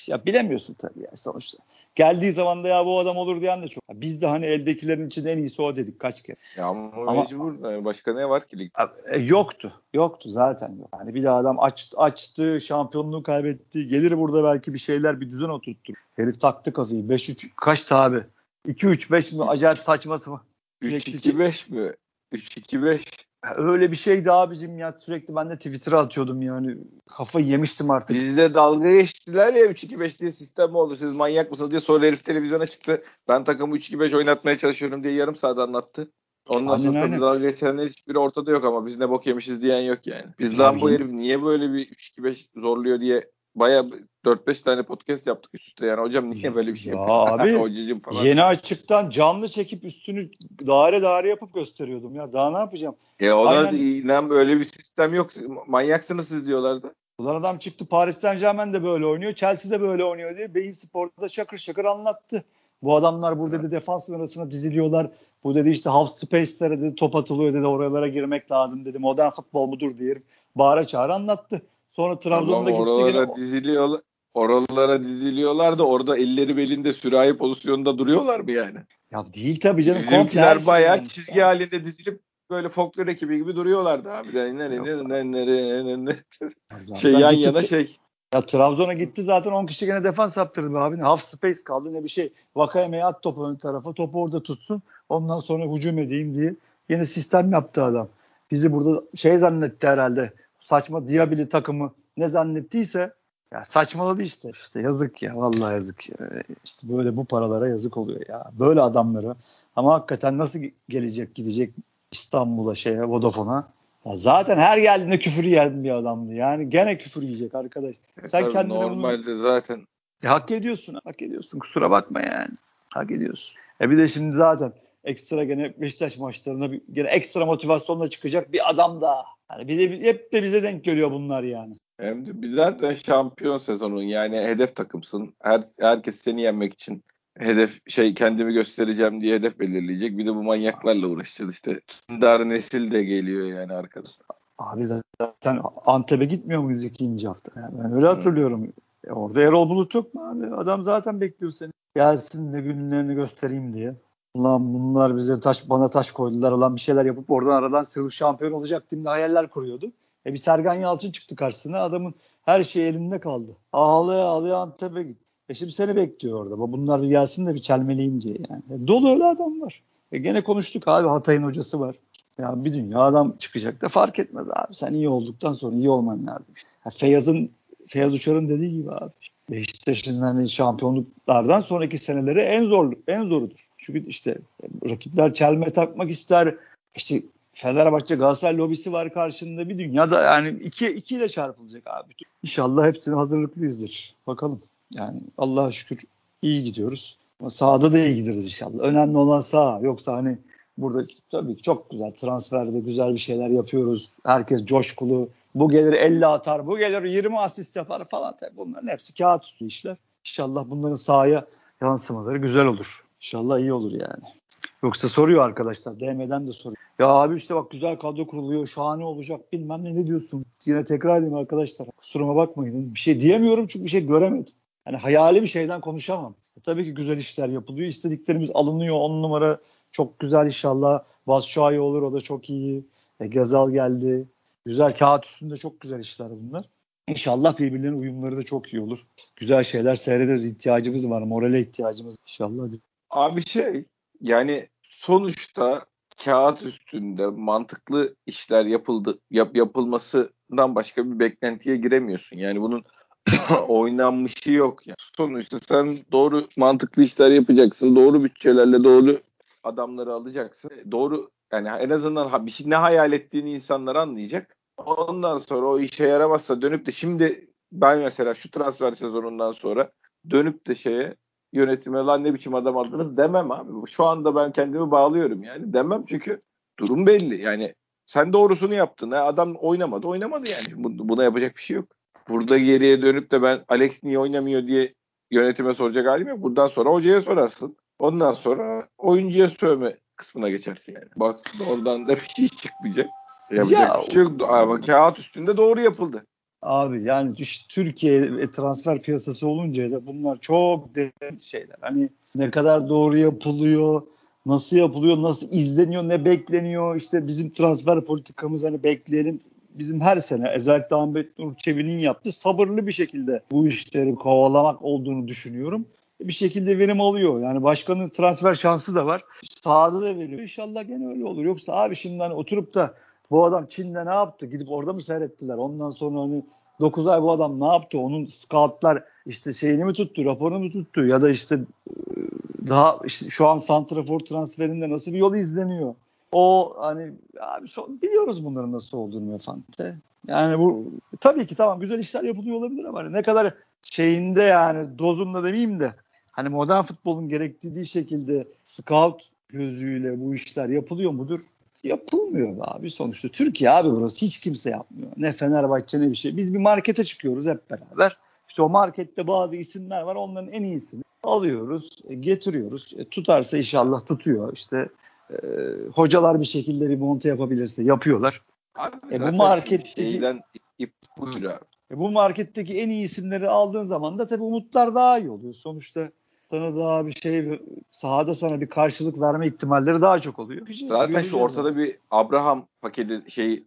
ya bilemiyorsun tabii ya sonuçta. Geldiği zaman da ya bu adam olur diyen de çok. Biz de hani eldekilerin içinde en iyisi o dedik kaç kere. Ya ama, Ama- mecbur. Yani başka ne var ki ligde? E, yoktu. Yoktu zaten. Yok. Yani bir de adam aç, açtı, şampiyonluğu kaybetti. Gelir burada belki bir şeyler, bir düzen oturttur. Herif taktı kafayı. 5-3 kaçtı abi? 2-3-5 mi? Acayip saçması mı? Sürekli- 3-2-5 mi? 3-2-5. Öyle bir şeydi abicim ya. Sürekli ben de Twitter'a atıyordum yani. Kafayı yemiştim artık. Bizde dalga geçtiler ya 3-2-5 diye sistem oldu. Siz manyak mısınız diye sonra herif televizyona çıktı. Ben takımı 3-2-5 oynatmaya çalışıyorum diye yarım saat anlattı. Ondan Aynen, sonra aynen. dalga geçenler hiçbiri ortada yok ama biz ne bok yemişiz diyen yok yani. Biz lan bu herif niye böyle bir 3-2-5 zorluyor diye baya 4-5 tane podcast yaptık üst üste yani. Hocam niye böyle bir şey Ya yapıyorsun? abi, *laughs* Hocacığım falan. Yeni açıktan canlı çekip üstünü daire daire yapıp gösteriyordum ya. Daha ne yapacağım? Ya o da Aynen. inan böyle bir sistem yok. Manyaksınız siz diyorlardı. Ulan adam çıktı Paris Saint Germain de böyle oynuyor. Chelsea de böyle oynuyor diye Beyin Spor'da şakır şakır anlattı. Bu adamlar burada dedi defansın arasına diziliyorlar. Bu dedi işte half space'lere dedi top atılıyor dedi oralara girmek lazım dedi. Modern futbol mudur diye bağıra çağıra anlattı. Sonra Trabzon'da Tamam, gitti oralara gene. diziliyorlar. Oralara diziliyorlar da orada elleri belinde sürahi pozisyonunda duruyorlar mı yani? Ya değil tabii canım. Bizimkiler şey bayağı çizgi halinde dizilip böyle folklor ekibi gibi duruyorlardı abi. Şey yan yana şey. Ya Trabzon'a gitti zaten 10 kişi gene defans yaptırdı be abi. Half space kaldı ne bir şey. Vakayeme'ye at topu ön tarafa. Topu orada tutsun. Ondan sonra hücum edeyim diye. Yine sistem yaptı adam. Bizi burada şey zannetti herhalde. Saçma Diabili takımı ne zannettiyse ya saçmaladı işte. İşte yazık ya vallahi yazık ya. İşte böyle bu paralara yazık oluyor ya. Böyle adamlara. Ama hakikaten nasıl gelecek gidecek İstanbul'a şeye Vodafone'a. Ya zaten her geldiğinde küfür yiyen bir adamdı. Yani gene küfür yiyecek arkadaş. Sen Tabii kendine bunu normalde zaten e, hak ediyorsun, hak ediyorsun. Kusura bakma yani. Hak ediyorsun. E bir de şimdi zaten ekstra gene Beşiktaş maçlarında bir, gene ekstra motivasyonla çıkacak bir adam daha. Yani bir de hep de bize denk geliyor bunlar yani. hem de bir zaten şampiyon sezonun yani hedef takımsın. Her herkes seni yenmek için hedef şey kendimi göstereceğim diye hedef belirleyecek. Bir de bu manyaklarla uğraşacağız işte. Kindar nesil de geliyor yani arkada. Abi zaten Antep'e gitmiyor muyuz ikinci hafta? Yani ben öyle hatırlıyorum. E orada Erol Bulut yok mu abi? Adam zaten bekliyor seni. Gelsin de günlerini göstereyim diye. Ulan bunlar bize taş bana taş koydular. Ulan bir şeyler yapıp oradan aradan sıyrılıp şampiyon olacak diye hayaller kuruyordu. E bir Sergen Yalçın çıktı karşısına. Adamın her şey elinde kaldı. Ağlaya ağlaya Antep'e gitti. E şimdi seni bekliyor orada. Bunlar bir gelsin de bir çelmeleyince yani. E dolu öyle adam var. E gene konuştuk abi Hatay'ın hocası var. Ya bir dünya adam çıkacak da fark etmez abi. Sen iyi olduktan sonra iyi olman lazım. Ya Feyyaz'ın Feyyaz Uçar'ın dediği gibi abi. Beşiktaş'ın hani şampiyonluklardan sonraki seneleri en zor en zorudur. Çünkü işte rakipler çelme takmak ister. İşte Fenerbahçe Galatasaray lobisi var karşında bir dünyada yani iki, ikiyle çarpılacak abi. İnşallah hepsine hazırlıklıyızdır. Bakalım. Yani Allah'a şükür iyi gidiyoruz. Ama sahada da iyi gideriz inşallah. Önemli olan sağ. Yoksa hani burada tabii ki çok güzel transferde güzel bir şeyler yapıyoruz. Herkes coşkulu. Bu gelir 50 atar, bu gelir 20 asist yapar falan. Tabii bunların hepsi kağıt üstü işler. İnşallah bunların sahaya yansımaları güzel olur. İnşallah iyi olur yani. Yoksa soruyor arkadaşlar. DM'den de soruyor. Ya abi işte bak güzel kadro kuruluyor. Şahane olacak. Bilmem ne ne diyorsun. Yine tekrar edeyim arkadaşlar. Kusuruma bakmayın. Bir şey diyemiyorum çünkü bir şey göremedim. Hani hayali bir şeyden konuşamam. E, tabii ki güzel işler yapılıyor. İstediklerimiz alınıyor. On numara çok güzel inşallah. Batshuayi olur o da çok iyi. E, Gazal geldi. Güzel kağıt üstünde çok güzel işler bunlar. İnşallah birbirlerinin uyumları da çok iyi olur. Güzel şeyler seyrederiz. İhtiyacımız var. Morale ihtiyacımız. İnşallah. Abi şey yani sonuçta kağıt üstünde mantıklı işler yapıldı yap, yapılmasından başka bir beklentiye giremiyorsun. Yani bunun *coughs* oynanmışı yok. Yani. Sonuçta sen doğru mantıklı işler yapacaksın. Doğru bütçelerle doğru adamları alacaksın. Doğru yani en azından bir şey ne hayal ettiğini insanlar anlayacak. Ondan sonra o işe yaramazsa dönüp de şimdi ben mesela şu transfer sezonundan sonra dönüp de şeye yönetime lan ne biçim adam aldınız demem abi. Şu anda ben kendimi bağlıyorum yani. Demem çünkü durum belli. Yani sen doğrusunu yaptın. Ha, adam oynamadı oynamadı yani. Buna yapacak bir şey yok. Burada geriye dönüp de ben Alex niye oynamıyor diye yönetime soracak halim yok. Buradan sonra hocaya sorarsın. Ondan sonra oyuncuya sövme kısmına geçersin yani. Bak oradan da bir şey çıkmayacak. Yapacak ya, bir şey yok. Ama kağıt üstünde doğru yapıldı. Abi yani işte Türkiye transfer piyasası olunca da bunlar çok derin şeyler. Hani ne kadar doğru yapılıyor, nasıl yapılıyor, nasıl izleniyor, ne bekleniyor. İşte bizim transfer politikamız hani bekleyelim. Bizim her sene özellikle Ahmet Nur Çebi'nin yaptığı sabırlı bir şekilde bu işleri kovalamak olduğunu düşünüyorum. Bir şekilde verim alıyor. Yani başkanın transfer şansı da var. Sahada da veriyor. İnşallah gene öyle olur. Yoksa abi şimdi hani oturup da bu adam Çin'de ne yaptı? Gidip orada mı seyrettiler? Ondan sonra hani 9 ay bu adam ne yaptı? Onun scoutlar işte şeyini mi tuttu, raporunu mu tuttu ya da işte e, daha işte şu an Santrafor transferinde nasıl bir yol izleniyor? O hani abi son, biliyoruz bunların nasıl olduğunu efendim. Yani bu tabii ki tamam güzel işler yapılıyor olabilir ama hani ne kadar şeyinde yani dozunda demeyeyim de hani modern futbolun gerektiği şekilde scout gözüyle bu işler yapılıyor mudur? Yapılmıyor abi sonuçta. Türkiye abi burası hiç kimse yapmıyor. Ne Fenerbahçe ne bir şey. Biz bir markete çıkıyoruz hep beraber. İşte o markette bazı isimler var. Onların en iyisini alıyoruz, e, getiriyoruz. E, tutarsa inşallah tutuyor. İşte e, hocalar bir şekilde bir monte yapabilirse yapıyorlar. Abi, e, bu marketteki şeyden ip buyur abi. E, bu marketteki en iyi isimleri aldığın zaman da tabii umutlar daha iyi oluyor. Sonuçta sana daha bir şey sahada sana bir karşılık verme ihtimalleri daha çok oluyor. Güzel, Zaten şu ortada yani. bir Abraham paketi şey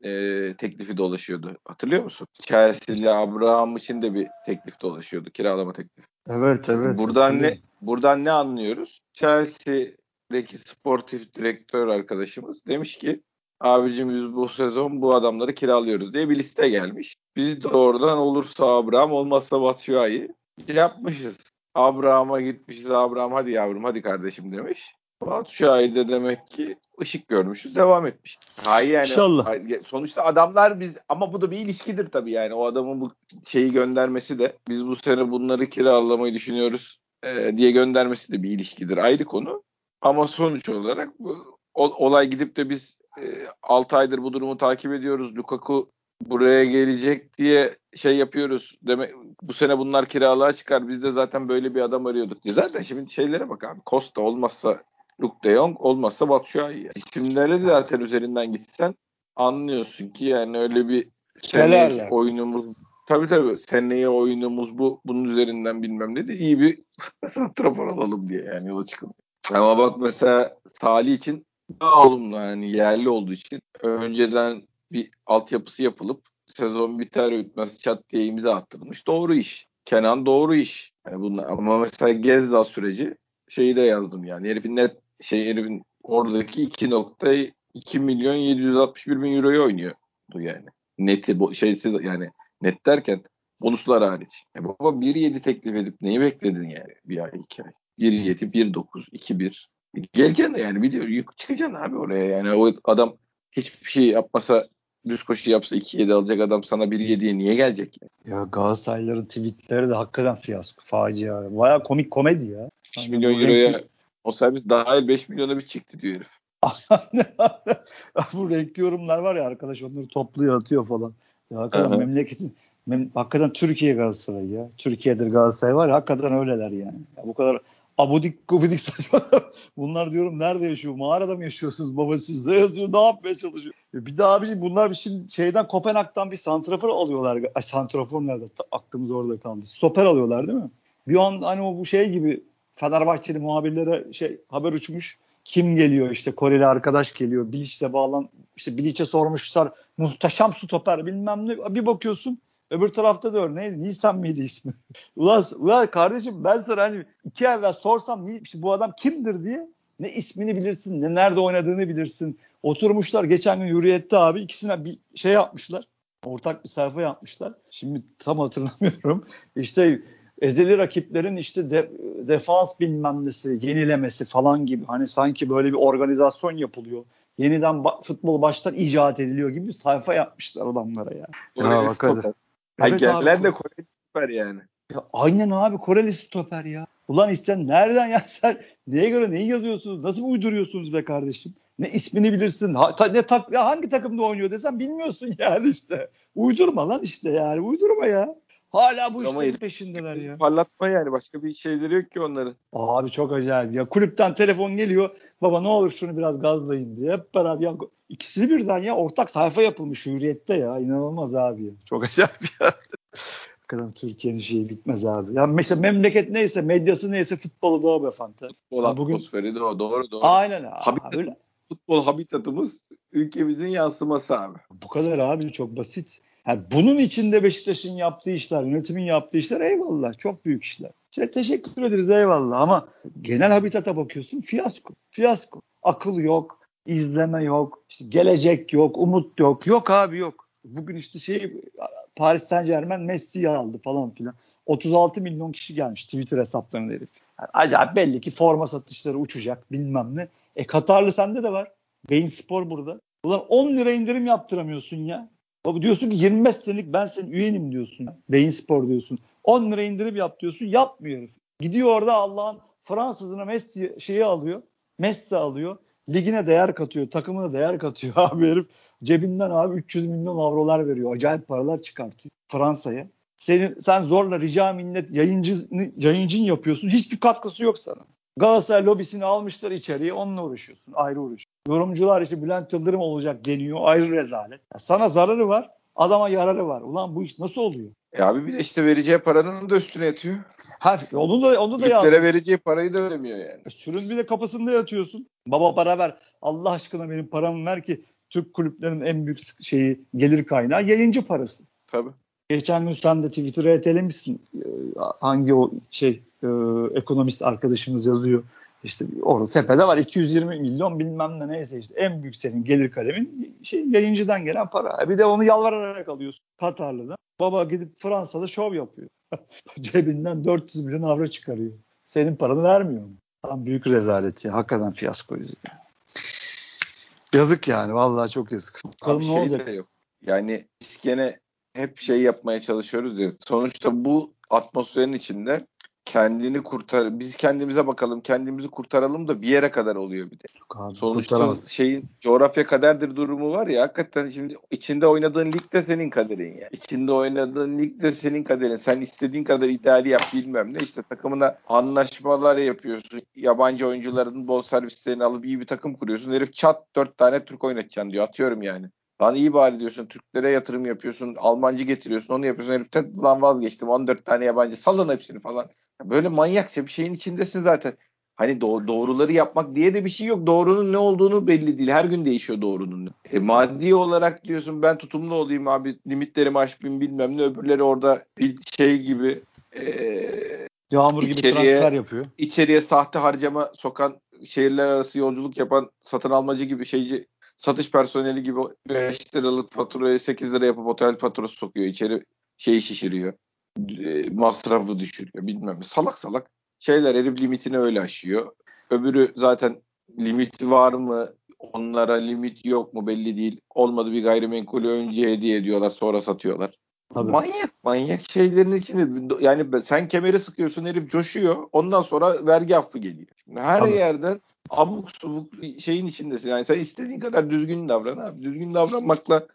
e, teklifi dolaşıyordu. Hatırlıyor musun? Chelsea ile Abraham için de bir teklif dolaşıyordu. Kiralama teklifi. Evet evet. Buradan ne buradan ne anlıyoruz? Chelsea'deki sportif direktör arkadaşımız demiş ki abicim biz bu sezon bu adamları kiralıyoruz diye bir liste gelmiş. Biz de oradan olursa Abraham olmazsa Batshuayi yapmışız. Abraham'a gitmişiz. Abraham hadi yavrum hadi kardeşim demiş. Batu Şahin de demek ki ışık görmüşüz devam etmiş. Hayır yani. İnşallah. Sonuçta adamlar biz ama bu da bir ilişkidir tabii yani. O adamın bu şeyi göndermesi de biz bu sene bunları kiralamayı düşünüyoruz e, diye göndermesi de bir ilişkidir. Ayrı konu. Ama sonuç olarak bu olay gidip de biz e, 6 aydır bu durumu takip ediyoruz. Lukaku buraya gelecek diye şey yapıyoruz. Demek bu sene bunlar kiralığa çıkar. Biz de zaten böyle bir adam arıyorduk diye. Zaten şimdi şeylere bak abi. Costa olmazsa Luke de Jong olmazsa Batshuayi. İsimlere de zaten üzerinden gitsen anlıyorsun ki yani öyle bir seneye oyunumuz tabii tabii seneye oyunumuz bu bunun üzerinden bilmem ne de iyi bir santrafor alalım diye yani yola çıkılıyor. Ama bak mesela Salih için daha olumlu yani yerli olduğu için önceden bir altyapısı yapılıp sezon biter bitmez çat diye imza attırılmış. Doğru iş. Kenan doğru iş. Yani bunlar, ama mesela Gezza süreci şeyi de yazdım yani. Herifin net şey herifin oradaki 2.2 milyon 761 bin euroyu oynuyordu yani. Neti bu şeysi yani net derken bonuslar hariç. E baba 1.7 teklif edip neyi bekledin yani bir ay iki ay? 1.7, 1.9, 2.1. Geleceksin yani biliyor yük çıkacaksın abi oraya yani o adam hiçbir şey yapmasa düz koşu yapsa 2-7 alacak adam sana 1-7'ye niye gelecek? Yani? Ya Galatasaraylıların tweetleri de hakikaten fiyasko. Facia. Baya komik komedi ya. 5 yani milyon euroya renkli... o servis dahil 5 milyona bir çıktı diyor herif. *laughs* bu renkli yorumlar var ya arkadaş onları topluyor atıyor falan. Ya hakikaten memleketin mem hakikaten Türkiye Galatasaray ya. Türkiye'dir Galatasaray var ya hakikaten öyleler yani. Ya bu kadar abudik gubidik saçma. *laughs* bunlar diyorum nerede yaşıyor? Mağarada mı yaşıyorsunuz baba siz? *laughs* Ne yazıyor? Ne yapmaya çalışıyor? Bir daha bir bunlar bir şimdi şeyden Kopenhag'dan bir santrafor alıyorlar. Ay, santrafor nerede? Aklımız orada kaldı. Stoper alıyorlar değil mi? Bir an hani o bu şey gibi Fenerbahçeli muhabirlere şey haber uçmuş. kim geliyor işte Koreli arkadaş geliyor. Bilic'le bağlan işte Bilic'e sormuşlar muhteşem stoper bilmem ne. Bir bakıyorsun öbür tarafta da örneğin Nisan mıydı ismi? *laughs* ulan, ulan kardeşim ben sana hani iki evvel sorsam işte bu adam kimdir diye ne ismini bilirsin ne nerede oynadığını bilirsin. Oturmuşlar geçen gün Hürriyet'te abi ikisine bir şey yapmışlar. Ortak bir sayfa yapmışlar. Şimdi tam hatırlamıyorum. *laughs* İşte ezeli rakiplerin işte de, defans bilmem nesi, yenilemesi falan gibi. Hani sanki böyle bir organizasyon yapılıyor. Yeniden ba- futbol baştan icat ediliyor gibi bir sayfa yapmışlar adamlara ya. Ya bak hadi. Evet gelen de Koreli stoper yani. Ya aynen abi Koreli stoper ya. Ulan isten nereden ya *laughs* sen neye göre neyi yazıyorsunuz? Nasıl uyduruyorsunuz be kardeşim? Ne ismini bilirsin. Ha, ta, ne tak, ya hangi takımda oynuyor desem bilmiyorsun *laughs* yani işte. Uydurma lan işte yani. Uydurma ya. Hala bu Ama işlerin peşindeler ya. Parlatma yani. Başka bir şeyleri yok ki onların. Abi çok acayip ya. Kulüpten telefon geliyor. Baba ne olur şunu biraz gazlayın diye. Hep beraber ya. İkisi birden ya ortak sayfa yapılmış hürriyette ya. İnanılmaz abi. Çok acayip ya. Hakikaten Türkiye'nin şeyi bitmez abi. Ya mesela memleket neyse, medyası neyse futbolu da o be Fanta. Futbol atmosferi de o. Doğru doğru. Aynen abi. Habitat, öyle. Futbol habitatımız ülkemizin yansıması abi. Bu kadar abi çok basit. Yani bunun içinde Beşiktaş'ın yaptığı işler, yönetimin yaptığı işler eyvallah. Çok büyük işler. Şey, teşekkür ederiz eyvallah ama genel habitata bakıyorsun fiyasko. Fiyasko. Akıl yok, izleme yok, işte gelecek yok, umut yok. Yok abi yok. Bugün işte şey Paris Saint Germain Messi'yi aldı falan filan. 36 milyon kişi gelmiş Twitter hesaplarına herif. Yani acayip belli ki forma satışları uçacak bilmem ne. E Katarlı sende de var. Beyin Spor burada. Ulan 10 lira indirim yaptıramıyorsun ya. Baba diyorsun ki 25 senelik ben senin üyenim diyorsun. Beyin Spor diyorsun. 10 lira indirim yap diyorsun. Yapmıyor herif. Gidiyor orada Allah'ın Fransızına Messi şeyi alıyor. Messi alıyor. Ligine değer katıyor. Takımına değer katıyor *laughs* abi herif. Cebinden abi 300 milyon avrolar veriyor. Acayip paralar çıkartıyor Fransa'ya. Senin, sen zorla rica minnet yayıncı, yayıncın yapıyorsun. Hiçbir katkısı yok sana. Galatasaray lobisini almışlar içeriye onunla uğraşıyorsun. Ayrı uğraşıyorsun. Yorumcular işte Bülent Yıldırım olacak deniyor. Ayrı rezalet. Ya sana zararı var. Adama yararı var. Ulan bu iş nasıl oluyor? E abi bir de işte vereceği paranın da üstüne yatıyor. Ha, onu da onu da Türklere vereceği parayı da veremiyor yani. E, sürün bir de kapısında yatıyorsun. Baba para ver. Allah aşkına benim paramı ver ki Türk kulüplerinin en büyük şeyi gelir kaynağı yayıncı parası. Tabii. Geçen gün sen de Twitter'a etelemişsin. Ee, hangi o şey e, ekonomist arkadaşımız yazıyor. İşte orada sepede var 220 milyon bilmem ne neyse işte en büyük senin gelir kalemin şey yayıncıdan gelen para. Bir de onu yalvararak alıyorsun Katarlı'dan. Baba gidip Fransa'da şov yapıyor. *laughs* Cebinden 400 milyon avro çıkarıyor. Senin paranı vermiyor mu? Tam büyük rezalet ya. Hakikaten fiyasko yüzünden. Yazık yani. Vallahi çok yazık. Bakalım ne şey olacak? Yok. Yani biz gene hep şey yapmaya çalışıyoruz ya. Sonuçta bu atmosferin içinde kendini kurtar biz kendimize bakalım kendimizi kurtaralım da bir yere kadar oluyor bir de. Abi, Sonuçta şeyin coğrafya kaderdir durumu var ya hakikaten şimdi içinde oynadığın lig de senin kaderin ya. İçinde oynadığın lig de senin kaderin. Sen istediğin kadar ideali yap bilmem ne işte takımına anlaşmalar yapıyorsun. Yabancı oyuncuların bol servislerini alıp iyi bir takım kuruyorsun. Herif çat dört tane Türk oynatacaksın diyor. Atıyorum yani. Lan iyi bari diyorsun. Türklere yatırım yapıyorsun. Almancı getiriyorsun. Onu yapıyorsun. Herif lan vazgeçtim. 14 tane yabancı. Salın hepsini falan. Böyle manyakça bir şeyin içindesin zaten. Hani do- doğruları yapmak diye de bir şey yok. Doğrunun ne olduğunu belli değil. Her gün değişiyor doğrunun. E, maddi olarak diyorsun ben tutumlu olayım abi limitlerimi aşmayayım bilmem ne. Öbürleri orada bir şey gibi e, Yağmur gibi transfer yapıyor. İçeriye sahte harcama sokan şehirler arası yolculuk yapan satın almacı gibi şeyci satış personeli gibi 5 liralık faturayı 8 lira yapıp otel faturası sokuyor. İçeri şeyi şişiriyor. E, masrafı düşürüyor bilmem salak salak şeyler herif limitini öyle aşıyor. Öbürü zaten limit var mı onlara limit yok mu belli değil. Olmadı bir gayrimenkulü önce hediye ediyorlar sonra satıyorlar. Tabii. Manyak manyak şeylerin içinde yani sen kemeri sıkıyorsun herif coşuyor ondan sonra vergi affı geliyor. Şimdi her Tabii. yerden abuk subuk şeyin içindesin. Yani sen istediğin kadar düzgün davran abi. Düzgün davranmakla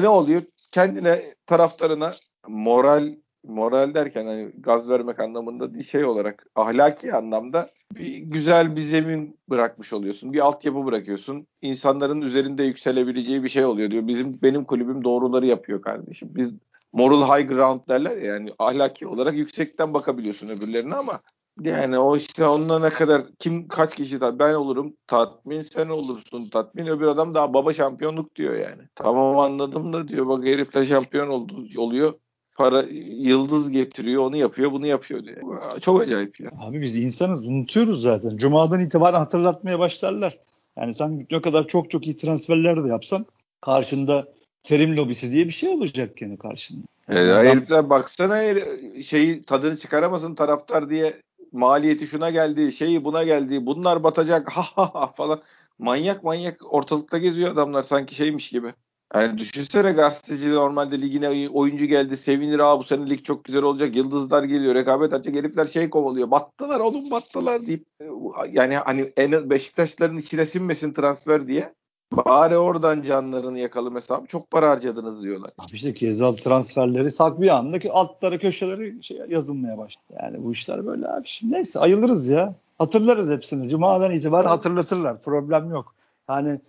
ne oluyor? Kendine taraftarına moral moral derken hani gaz vermek anlamında değil şey olarak ahlaki anlamda bir güzel bir zemin bırakmış oluyorsun. Bir altyapı bırakıyorsun. İnsanların üzerinde yükselebileceği bir şey oluyor diyor. Bizim benim kulübüm doğruları yapıyor kardeşim. Biz moral high ground derler ya yani ahlaki olarak yüksekten bakabiliyorsun öbürlerine ama Yani o işte onunla ne kadar kim kaç kişi tat ben olurum tatmin sen olursun tatmin öbür adam daha baba şampiyonluk diyor yani. Tamam anladım da diyor bak herifle şampiyon oldu, oluyor para yıldız getiriyor onu yapıyor bunu yapıyor diye. Çok acayip ya. Abi biz insanız unutuyoruz zaten. Cuma'dan itibaren hatırlatmaya başlarlar. Yani sen ne kadar çok çok iyi transferler de yapsan karşında terim lobisi diye bir şey olacak yani karşında. Yani adam... Herifler baksana şeyi tadını çıkaramasın taraftar diye maliyeti şuna geldi, şeyi buna geldi, bunlar batacak ha ha ha falan. Manyak manyak ortalıkta geziyor adamlar sanki şeymiş gibi. Yani düşünsene gazeteci normalde ligine oyuncu geldi sevinir abi bu sene lig çok güzel olacak yıldızlar geliyor rekabet açacak herifler şey kovalıyor battılar oğlum battılar deyip yani hani en Beşiktaşların içine sinmesin transfer diye bari oradan canlarını yakalım hesabı çok para harcadınız diyorlar. Abi işte Gezal transferleri sak bir andaki altlara köşeleri şey yazılmaya başladı. Yani bu işler böyle abi. Şimdi neyse ayılırız ya. Hatırlarız hepsini. Cuma'dan itibaren hatırlatırlar. Problem yok. Yani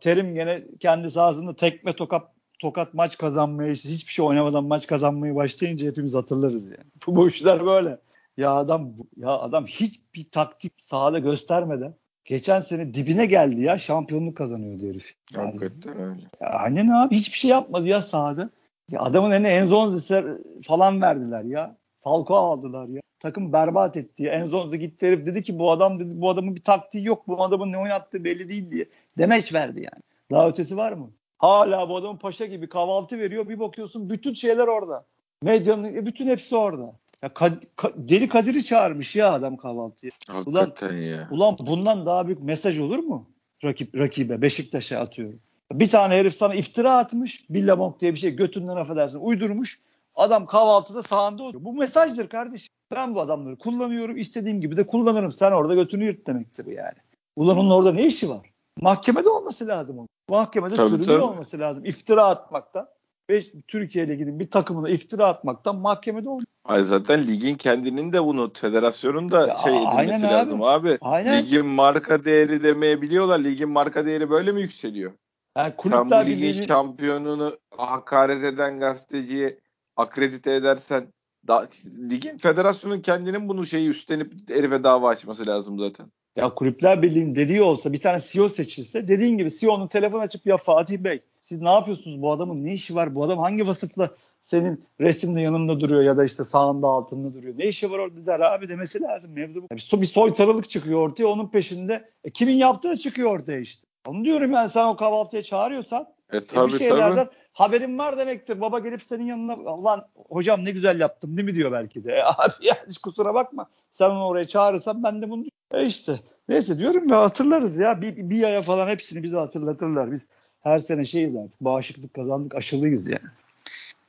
Terim gene kendi sahasında tekme tokat tokat maç kazanmaya işte hiçbir şey oynamadan maç kazanmayı başlayınca hepimiz hatırlarız yani. *laughs* Bu, bu işler böyle. Ya adam ya adam hiçbir taktik sahada göstermeden geçen sene dibine geldi ya şampiyonluk kazanıyordu herif. Yani, Hakikaten öyle. Ya annen abi hiçbir şey yapmadı ya sahada. Ya adamın eline Enzonzi falan verdiler ya. Falco aldılar ya. Takım berbat etti ya. Enzonzi gitti herif dedi ki bu adam dedi bu adamın bir taktiği yok. Bu adamın ne oynattığı belli değil diye. Demeç verdi yani. Daha ötesi var mı? Hala bu adamın paşa gibi kahvaltı veriyor. Bir bakıyorsun bütün şeyler orada. Medyanın e, bütün hepsi orada. Ya Kad, Ka, Deli Kadir'i çağırmış ya adam kahvaltıya. Hakikaten ulan, ya. Ulan bundan daha büyük mesaj olur mu? Rakip, rakibe Beşiktaş'a atıyorum. Bir tane herif sana iftira atmış. Billabong diye bir şey götünden affedersin uydurmuş. Adam kahvaltıda sahanda oturuyor. Bu mesajdır kardeşim. Ben bu adamları kullanıyorum. istediğim gibi de kullanırım. Sen orada götünü yırt demektir yani. Ulan onun orada ne işi var? Mahkemede olması lazım onun. Mahkemede tabii, olması lazım. İftira atmaktan ve Türkiye Ligi'nin bir takımına iftira atmaktan mahkemede olmuyor. Ay zaten ligin kendinin de bunu federasyonun da ya, şey edilmesi lazım abi. Aynen. Ligin marka değeri demeye biliyorlar. Ligin marka değeri böyle mi yükseliyor? Yani bu ligin şampiyonunu hakaret eden gazeteciye akredite edersen da, ligin federasyonun kendinin bunu şeyi üstlenip herife dava açması lazım zaten. Ya Kulüpler Birliği'nin dediği olsa bir tane CEO seçilse dediğin gibi CEO'nun telefon açıp ya Fatih Bey siz ne yapıyorsunuz bu adamın ne işi var bu adam hangi vasıfla senin resimde yanında duruyor ya da işte sağında altında duruyor. Ne işi var orada der abi demesi lazım mevzu bu. Bir, bir soytarılık çıkıyor ortaya onun peşinde e, kimin yaptığı çıkıyor ortaya işte. Onu diyorum yani sen o kahvaltıya çağırıyorsan e, tabii, e, bir şeylerden tabii. Haberin var demektir. Baba gelip senin yanına ulan hocam ne güzel yaptım değil mi diyor belki de. E, *laughs* abi yani hiç kusura bakma. Sen onu oraya çağırırsan ben de bunu e işte. Neyse diyorum ya hatırlarız ya. Bir, bir aya falan hepsini bize hatırlatırlar. Biz her sene şeyiz artık. Bağışıklık kazandık aşılıyız yani.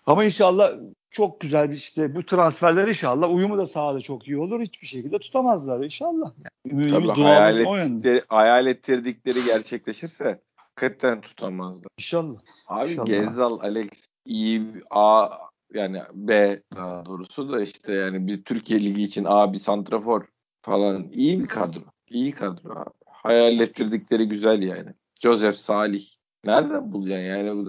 Ama inşallah çok güzel bir işte bu transferler inşallah uyumu da sahada çok iyi olur. Hiçbir şekilde tutamazlar inşallah. Yani. Tabii hayal, ettikleri, hayal ettirdikleri gerçekleşirse hakikaten tutamazlar. İnşallah. Abi inşallah. Gezal, Alex iyi A yani B daha doğrusu da işte yani bir Türkiye Ligi için A bir santrafor falan iyi bir kadro. İyi kadro abi. Hayal ettirdikleri güzel yani. Joseph Salih. Nereden bulacaksın yani?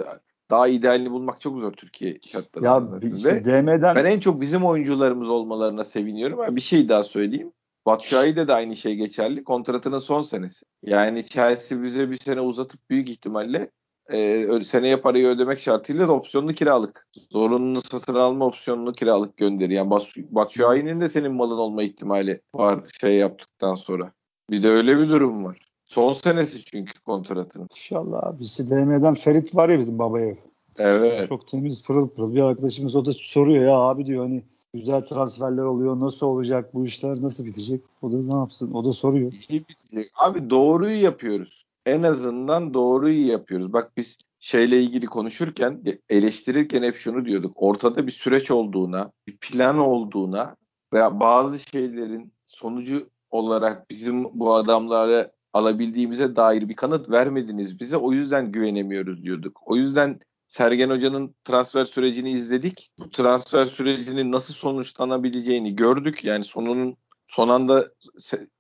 Daha idealini bulmak çok zor Türkiye şartlarında. Ya işte DM'den... Ben en çok bizim oyuncularımız olmalarına seviniyorum. Ama bir şey daha söyleyeyim. Batshuayi'de de aynı şey geçerli. Kontratının son senesi. Yani Chelsea bize bir sene uzatıp büyük ihtimalle e, seneye parayı ödemek şartıyla da opsiyonlu kiralık. Zorunlu satın alma opsiyonlu kiralık gönderi. Yani Batshuayi'nin de senin malın olma ihtimali var şey yaptıktan sonra. Bir de öyle bir durum var. Son senesi çünkü kontratının. İnşallah. Bizi DM'den Ferit var ya bizim babaya. Evet. Çok temiz pırıl pırıl bir arkadaşımız o da soruyor ya abi diyor hani güzel transferler oluyor nasıl olacak bu işler nasıl bitecek o da ne yapsın o da soruyor. İyi bitecek. Abi doğruyu yapıyoruz. En azından doğruyu yapıyoruz. Bak biz şeyle ilgili konuşurken eleştirirken hep şunu diyorduk. Ortada bir süreç olduğuna, bir plan olduğuna veya bazı şeylerin sonucu olarak bizim bu adamlara alabildiğimize dair bir kanıt vermediniz bize. O yüzden güvenemiyoruz diyorduk. O yüzden Sergen Hoca'nın transfer sürecini izledik. Bu transfer sürecinin nasıl sonuçlanabileceğini gördük. Yani sonunun son anda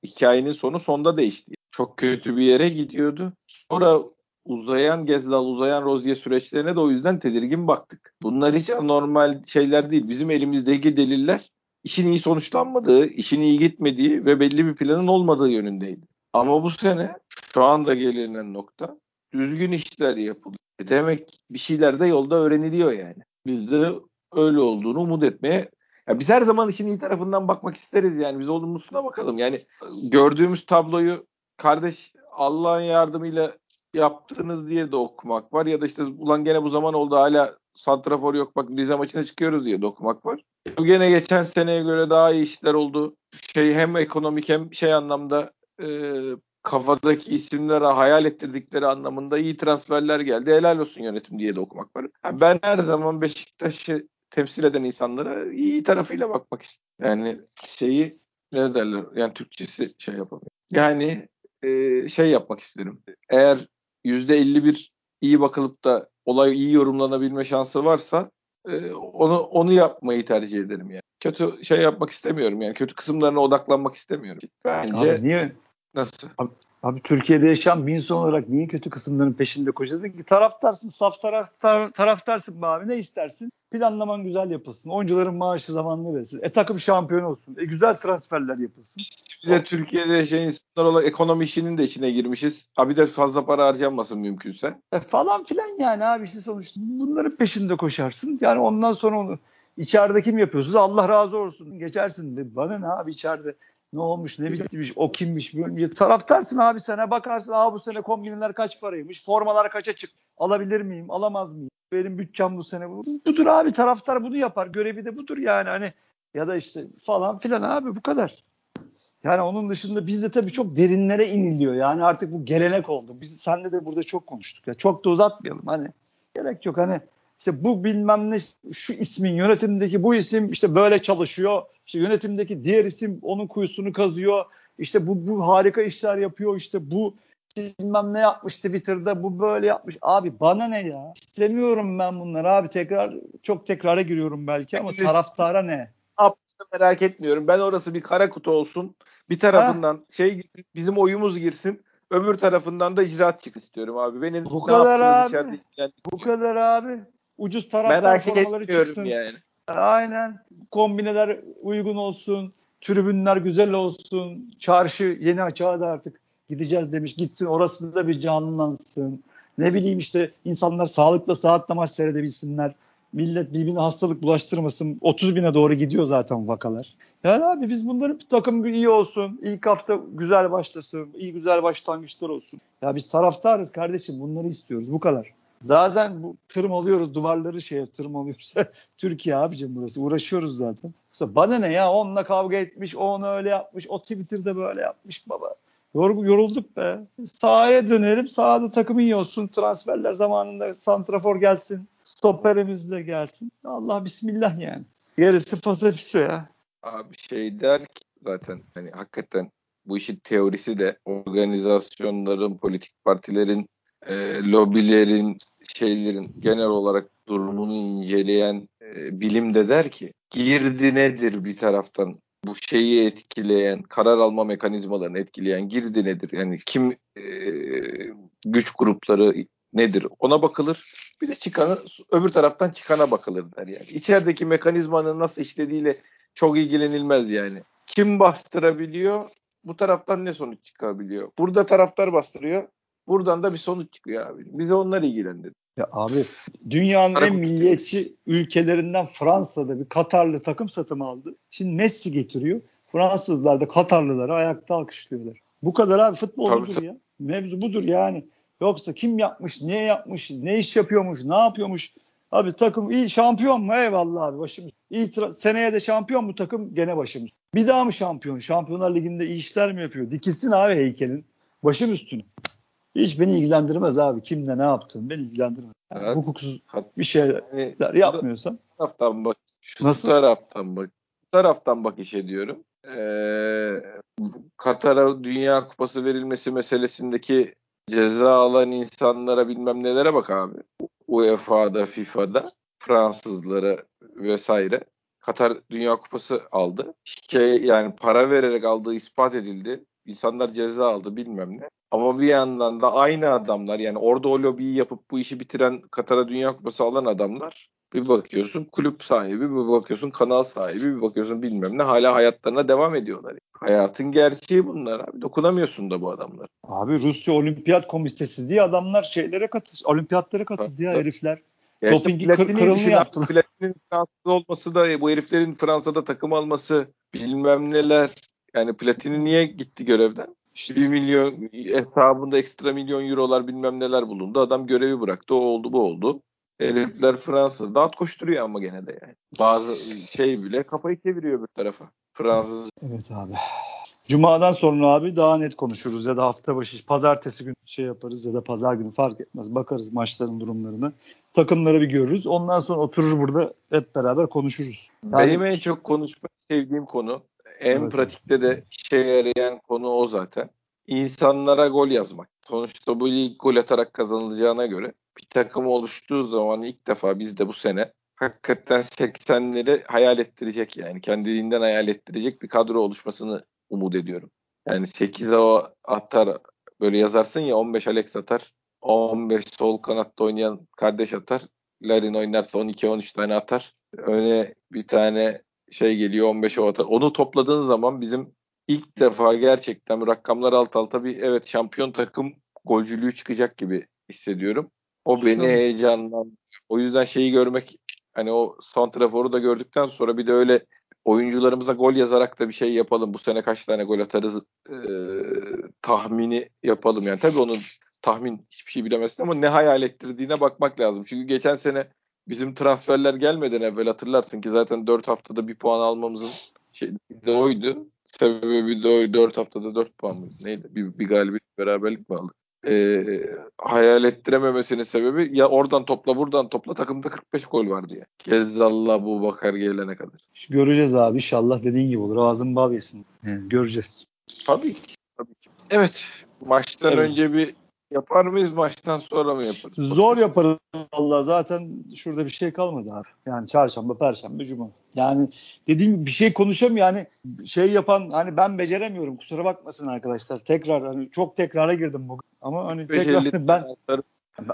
hikayenin sonu sonda değişti. Çok kötü bir yere gidiyordu. Sonra uzayan Gezlal, uzayan Rozier süreçlerine de o yüzden tedirgin baktık. Bunlar hiç normal şeyler değil. Bizim elimizdeki deliller işin iyi sonuçlanmadığı, işin iyi gitmediği ve belli bir planın olmadığı yönündeydi. Ama bu sene şu anda gelinen nokta düzgün işler yapılıyor. E demek bir şeyler de yolda öğreniliyor yani. Biz de öyle olduğunu umut etmeye ya biz her zaman işin iyi tarafından bakmak isteriz yani. Biz olumlusuna bakalım. Yani gördüğümüz tabloyu kardeş Allah'ın yardımıyla yaptığınız diye de okumak var. Ya da işte ulan gene bu zaman oldu hala santrafor yok bak Rize maçına çıkıyoruz diye de okumak var. Gene geçen seneye göre daha iyi işler oldu. Şey hem ekonomik hem şey anlamda e, kafadaki isimlere hayal ettirdikleri anlamında iyi transferler geldi. Helal olsun yönetim diye de okumak var. Ben her zaman Beşiktaş'ı temsil eden insanlara iyi tarafıyla bakmak istiyorum. Yani şeyi ne derler yani Türkçesi şey yapamıyor. Yani e, şey yapmak isterim. Eğer %51 iyi bakılıp da olay iyi yorumlanabilme şansı varsa e, onu onu yapmayı tercih ederim yani. Kötü şey yapmak istemiyorum yani. Kötü kısımlarına odaklanmak istemiyorum. Bence Abi niye? Nasıl? Abi, Abi Türkiye'de yaşayan bir insan olarak niye kötü kısımların peşinde koşacaksın ki? Taraftarsın, saf taraftar, taraftarsın be abi. Ne istersin? Planlaman güzel yapılsın. Oyuncuların maaşı zamanlı verilsin. E takım şampiyon olsun. E güzel transferler yapılsın. Bize Türkiye'de yaşayan insanlar olarak ekonomi işinin de içine girmişiz. Abi de fazla para harcanmasın mümkünse. E falan filan yani abi işte sonuçta bunların peşinde koşarsın. Yani ondan sonra onu içeride kim yapıyorsunuz? Allah razı olsun. Geçersin. Bana ne abi içeride ne olmuş ne bitmiş o kimmiş taraftarsın abi sana bakarsın abi bu sene kombineler kaç paraymış formalar kaça çık alabilir miyim alamaz mıyım benim bütçem bu sene bu. budur abi taraftar bunu yapar görevi de budur yani hani ya da işte falan filan abi bu kadar. Yani onun dışında bizde tabii çok derinlere iniliyor. Yani artık bu gelenek oldu. Biz senle de burada çok konuştuk. Ya çok da uzatmayalım hani. Gerek yok hani işte bu bilmem ne şu ismin yönetimdeki bu isim işte böyle çalışıyor. İşte yönetimdeki diğer isim onun kuyusunu kazıyor. İşte bu, bu harika işler yapıyor. İşte bu bilmem ne yapmış Twitter'da bu böyle yapmış. Abi bana ne ya? İstemiyorum ben bunları abi. Tekrar çok tekrara giriyorum belki ama taraftara ne? merak etmiyorum. Ben orası bir kara kutu olsun. Bir tarafından ha? şey bizim oyumuz girsin. Öbür tarafından da icraat çık istiyorum abi. Benim bu kadar abi. Bu kadar abi. Ucuz taraftar Merak formaları çıksın. yani. Aynen. Kombineler uygun olsun. Tribünler güzel olsun. Çarşı yeni açığa da artık gideceğiz demiş. Gitsin orası da bir canlansın. Ne bileyim işte insanlar sağlıkla saatle maç seyredebilsinler. Millet birbirine hastalık bulaştırmasın. 30 bine doğru gidiyor zaten vakalar. Yani abi biz bunların bir takım iyi olsun. İlk hafta güzel başlasın. iyi güzel başlangıçlar olsun. Ya biz taraftarız kardeşim. Bunları istiyoruz. Bu kadar. Zaten bu tırmalıyoruz duvarları şeye tırmalıyoruz. *laughs* Türkiye abicim burası. Uğraşıyoruz zaten. Mesela bana ne ya onunla kavga etmiş, o onu öyle yapmış, o Twitter'da böyle yapmış baba. Yor, yorulduk be. Sahaya dönelim. Sahada takım iyi olsun. Transferler zamanında santrafor gelsin. Stoperimiz de gelsin. Allah bismillah yani. Gerisi fasafiso ya. Abi şey der ki zaten hani hakikaten bu işin teorisi de organizasyonların, politik partilerin e, lobilerin, şeylerin genel olarak durumunu inceleyen e, bilim de der ki girdi nedir bir taraftan bu şeyi etkileyen, karar alma mekanizmalarını etkileyen girdi nedir? Yani kim e, güç grupları nedir? Ona bakılır. Bir de çıkanı öbür taraftan çıkana bakılır der yani. İçerideki mekanizmanın nasıl işlediğiyle çok ilgilenilmez yani. Kim bastırabiliyor? Bu taraftan ne sonuç çıkabiliyor? Burada taraftar bastırıyor. Buradan da bir sonuç çıkıyor abi. Bize onlar ilgilendir. Ya abi dünyanın Arap en milliyetçi ülkelerinden Fransa'da bir Katarlı takım satım aldı. Şimdi Messi getiriyor. Fransızlar da Katarlıları ayakta alkışlıyorlar. Bu kadar abi futbol tabii, budur tabii. ya. Mevzu budur yani. Yoksa kim yapmış, niye yapmış, ne iş yapıyormuş, ne yapıyormuş. Abi takım iyi şampiyon mu? Eyvallah abi başımız. İyi seneye de şampiyon mu takım? Gene başımız. Bir daha mı şampiyon? Şampiyonlar Ligi'nde iyi işler mi yapıyor? Dikilsin abi heykelin. Başım üstüne. Hiç beni ilgilendirmez abi. Kimle ne yaptın beni ilgilendirmez. Yani evet. Hukuksuz bir şeyler yapmıyorsan. Taraftan bak. Şu Nasıl? taraftan bak. Şu taraftan bak iş ediyorum. Ee, Katar'a Dünya Kupası verilmesi meselesindeki ceza alan insanlara bilmem nelere bak abi. UEFA'da, FIFA'da Fransızlara vesaire. Katar Dünya Kupası aldı. Şey, yani para vererek aldığı ispat edildi. İnsanlar ceza aldı bilmem ne. Ama bir yandan da aynı adamlar yani orada o lobiyi yapıp bu işi bitiren Katar'a Dünya Kupası alan adamlar Bir bakıyorsun kulüp sahibi, bir bakıyorsun kanal sahibi, bir bakıyorsun bilmem ne hala hayatlarına devam ediyorlar. Hayatın gerçeği bunlar abi. Dokunamıyorsun da bu adamlar. Abi Rusya Olimpiyat Komitesi diye adamlar şeylere katıldı. Olimpiyatlara katıldı ya herifler. Ya Dopingi kır, kırılını yaptılar. Platinin Fransız olması da bu heriflerin Fransa'da takım alması bilmem neler. Yani Platini niye gitti görevden? İşte 1 milyon hesabında ekstra milyon eurolar bilmem neler bulundu. Adam görevi bıraktı. O oldu bu oldu. Herifler Fransa'da dağıt koşturuyor ama gene de yani. Bazı şey bile kafayı çeviriyor bir tarafa. Fransız. Evet abi. Cuma'dan sonra abi daha net konuşuruz ya da hafta başı pazartesi günü şey yaparız ya da pazar günü fark etmez. Bakarız maçların durumlarını. Takımları bir görürüz. Ondan sonra oturur burada hep beraber konuşuruz. Yani, Benim en çok konuşmak sevdiğim konu en evet. pratikte de işe yarayan konu o zaten. İnsanlara gol yazmak. Sonuçta bu lig gol atarak kazanılacağına göre bir takım oluştuğu zaman ilk defa biz de bu sene hakikaten 80'leri hayal ettirecek yani kendiliğinden hayal ettirecek bir kadro oluşmasını umut ediyorum. Yani 8'e o atar böyle yazarsın ya 15 Alex atar 15 sol kanatta oynayan kardeş atar. Larin oynarsa 12-13 tane atar. Öne bir tane şey geliyor 15 o atar. Onu topladığın zaman bizim ilk defa gerçekten rakamlar alt alta bir evet şampiyon takım golcülüğü çıkacak gibi hissediyorum. O beni heyecanlandırıyor. O yüzden şeyi görmek hani o santraforu da gördükten sonra bir de öyle oyuncularımıza gol yazarak da bir şey yapalım. Bu sene kaç tane gol atarız e, tahmini yapalım. Yani tabii onun tahmin hiçbir şey bilemezsin ama ne hayal ettirdiğine bakmak lazım. Çünkü geçen sene bizim transferler gelmeden evvel hatırlarsın ki zaten 4 haftada bir puan almamızın şey de oydu. Sebebi de oydu. 4 haftada 4 puan mı? Neydi? Bir, bir galibiyet beraberlik mi aldık? Ee, hayal ettirememesinin sebebi ya oradan topla buradan topla takımda 45 gol var diye. Gezzallah bu bakar gelene kadar. Göreceğiz abi inşallah dediğin gibi olur. Ağzın bal yesin. Yani göreceğiz. Tabii ki. Tabii ki. Evet. Maçtan evet. önce bir Yapar mıyız maçtan sonra mı yaparız? Zor yaparız valla zaten şurada bir şey kalmadı abi. Yani çarşamba, perşembe, cuma. Yani dediğim gibi bir şey konuşamıyor yani şey yapan hani ben beceremiyorum kusura bakmasın arkadaşlar. Tekrar hani çok tekrara girdim bugün ama hani tekrar ben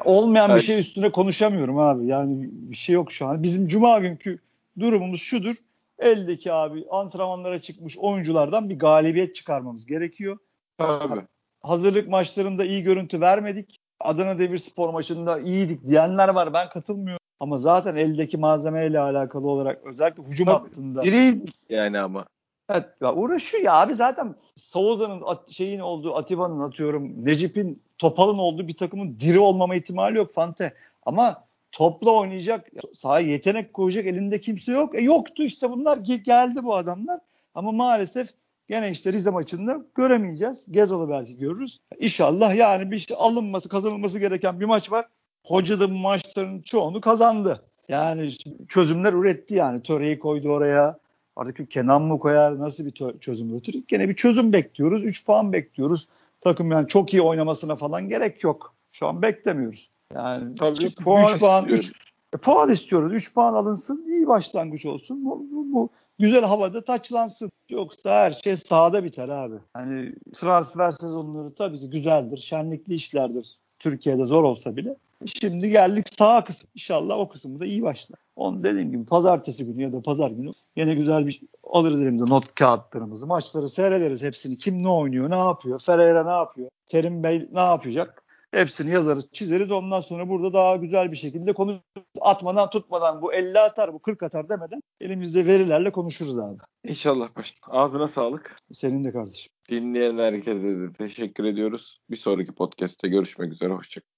olmayan bir şey üstüne konuşamıyorum abi. Yani bir şey yok şu an. Bizim cuma günkü durumumuz şudur. Eldeki abi antrenmanlara çıkmış oyunculardan bir galibiyet çıkarmamız gerekiyor. Tabii hazırlık maçlarında iyi görüntü vermedik. Adana Demirspor maçında iyiydik diyenler var. Ben katılmıyorum. Ama zaten eldeki malzemeyle alakalı olarak özellikle hücum Tabii, hattında. Biriyiz yani ama. Evet ya uğraşıyor ya abi zaten Savoza'nın şeyin olduğu Atiba'nın atıyorum Necip'in Topal'ın olduğu bir takımın diri olmama ihtimali yok Fante. Ama topla oynayacak sahaya yetenek koyacak elinde kimse yok. E yoktu işte bunlar geldi bu adamlar. Ama maalesef Gene işte Rize maçında göremeyeceğiz. Gezal'ı belki görürüz. İnşallah yani bir işte alınması, kazanılması gereken bir maç var. Hoca da bu maçların çoğunu kazandı. Yani çözümler üretti yani. Töreyi koydu oraya. Artık Kenan mı koyar? Nasıl bir çözüm üretir? Gene bir çözüm bekliyoruz. 3 puan bekliyoruz. Takım yani çok iyi oynamasına falan gerek yok. Şu an beklemiyoruz. Yani Tabii 3 puan, puan 3 e, puan istiyoruz. 3 puan alınsın. iyi başlangıç olsun. Bu, bu, bu güzel havada taçlansın. Yoksa her şey sahada biter abi. Hani transfer sezonları tabii ki güzeldir. Şenlikli işlerdir. Türkiye'de zor olsa bile. Şimdi geldik sağ kısım. İnşallah o kısmı da iyi başlar. Onu dediğim gibi pazartesi günü ya da pazar günü yine güzel bir alırız elimize not kağıtlarımızı. Maçları seyrederiz hepsini. Kim ne oynuyor, ne yapıyor, Ferreira ne yapıyor, Terim Bey ne yapacak. Hepsini yazarız, çizeriz. Ondan sonra burada daha güzel bir şekilde konu atmadan tutmadan bu 50 atar, bu 40 atar demeden elimizde verilerle konuşuruz abi. İnşallah başım. Ağzına sağlık. Senin de kardeşim. Dinleyen herkese de teşekkür ediyoruz. Bir sonraki podcast'te görüşmek üzere. Hoşçakalın.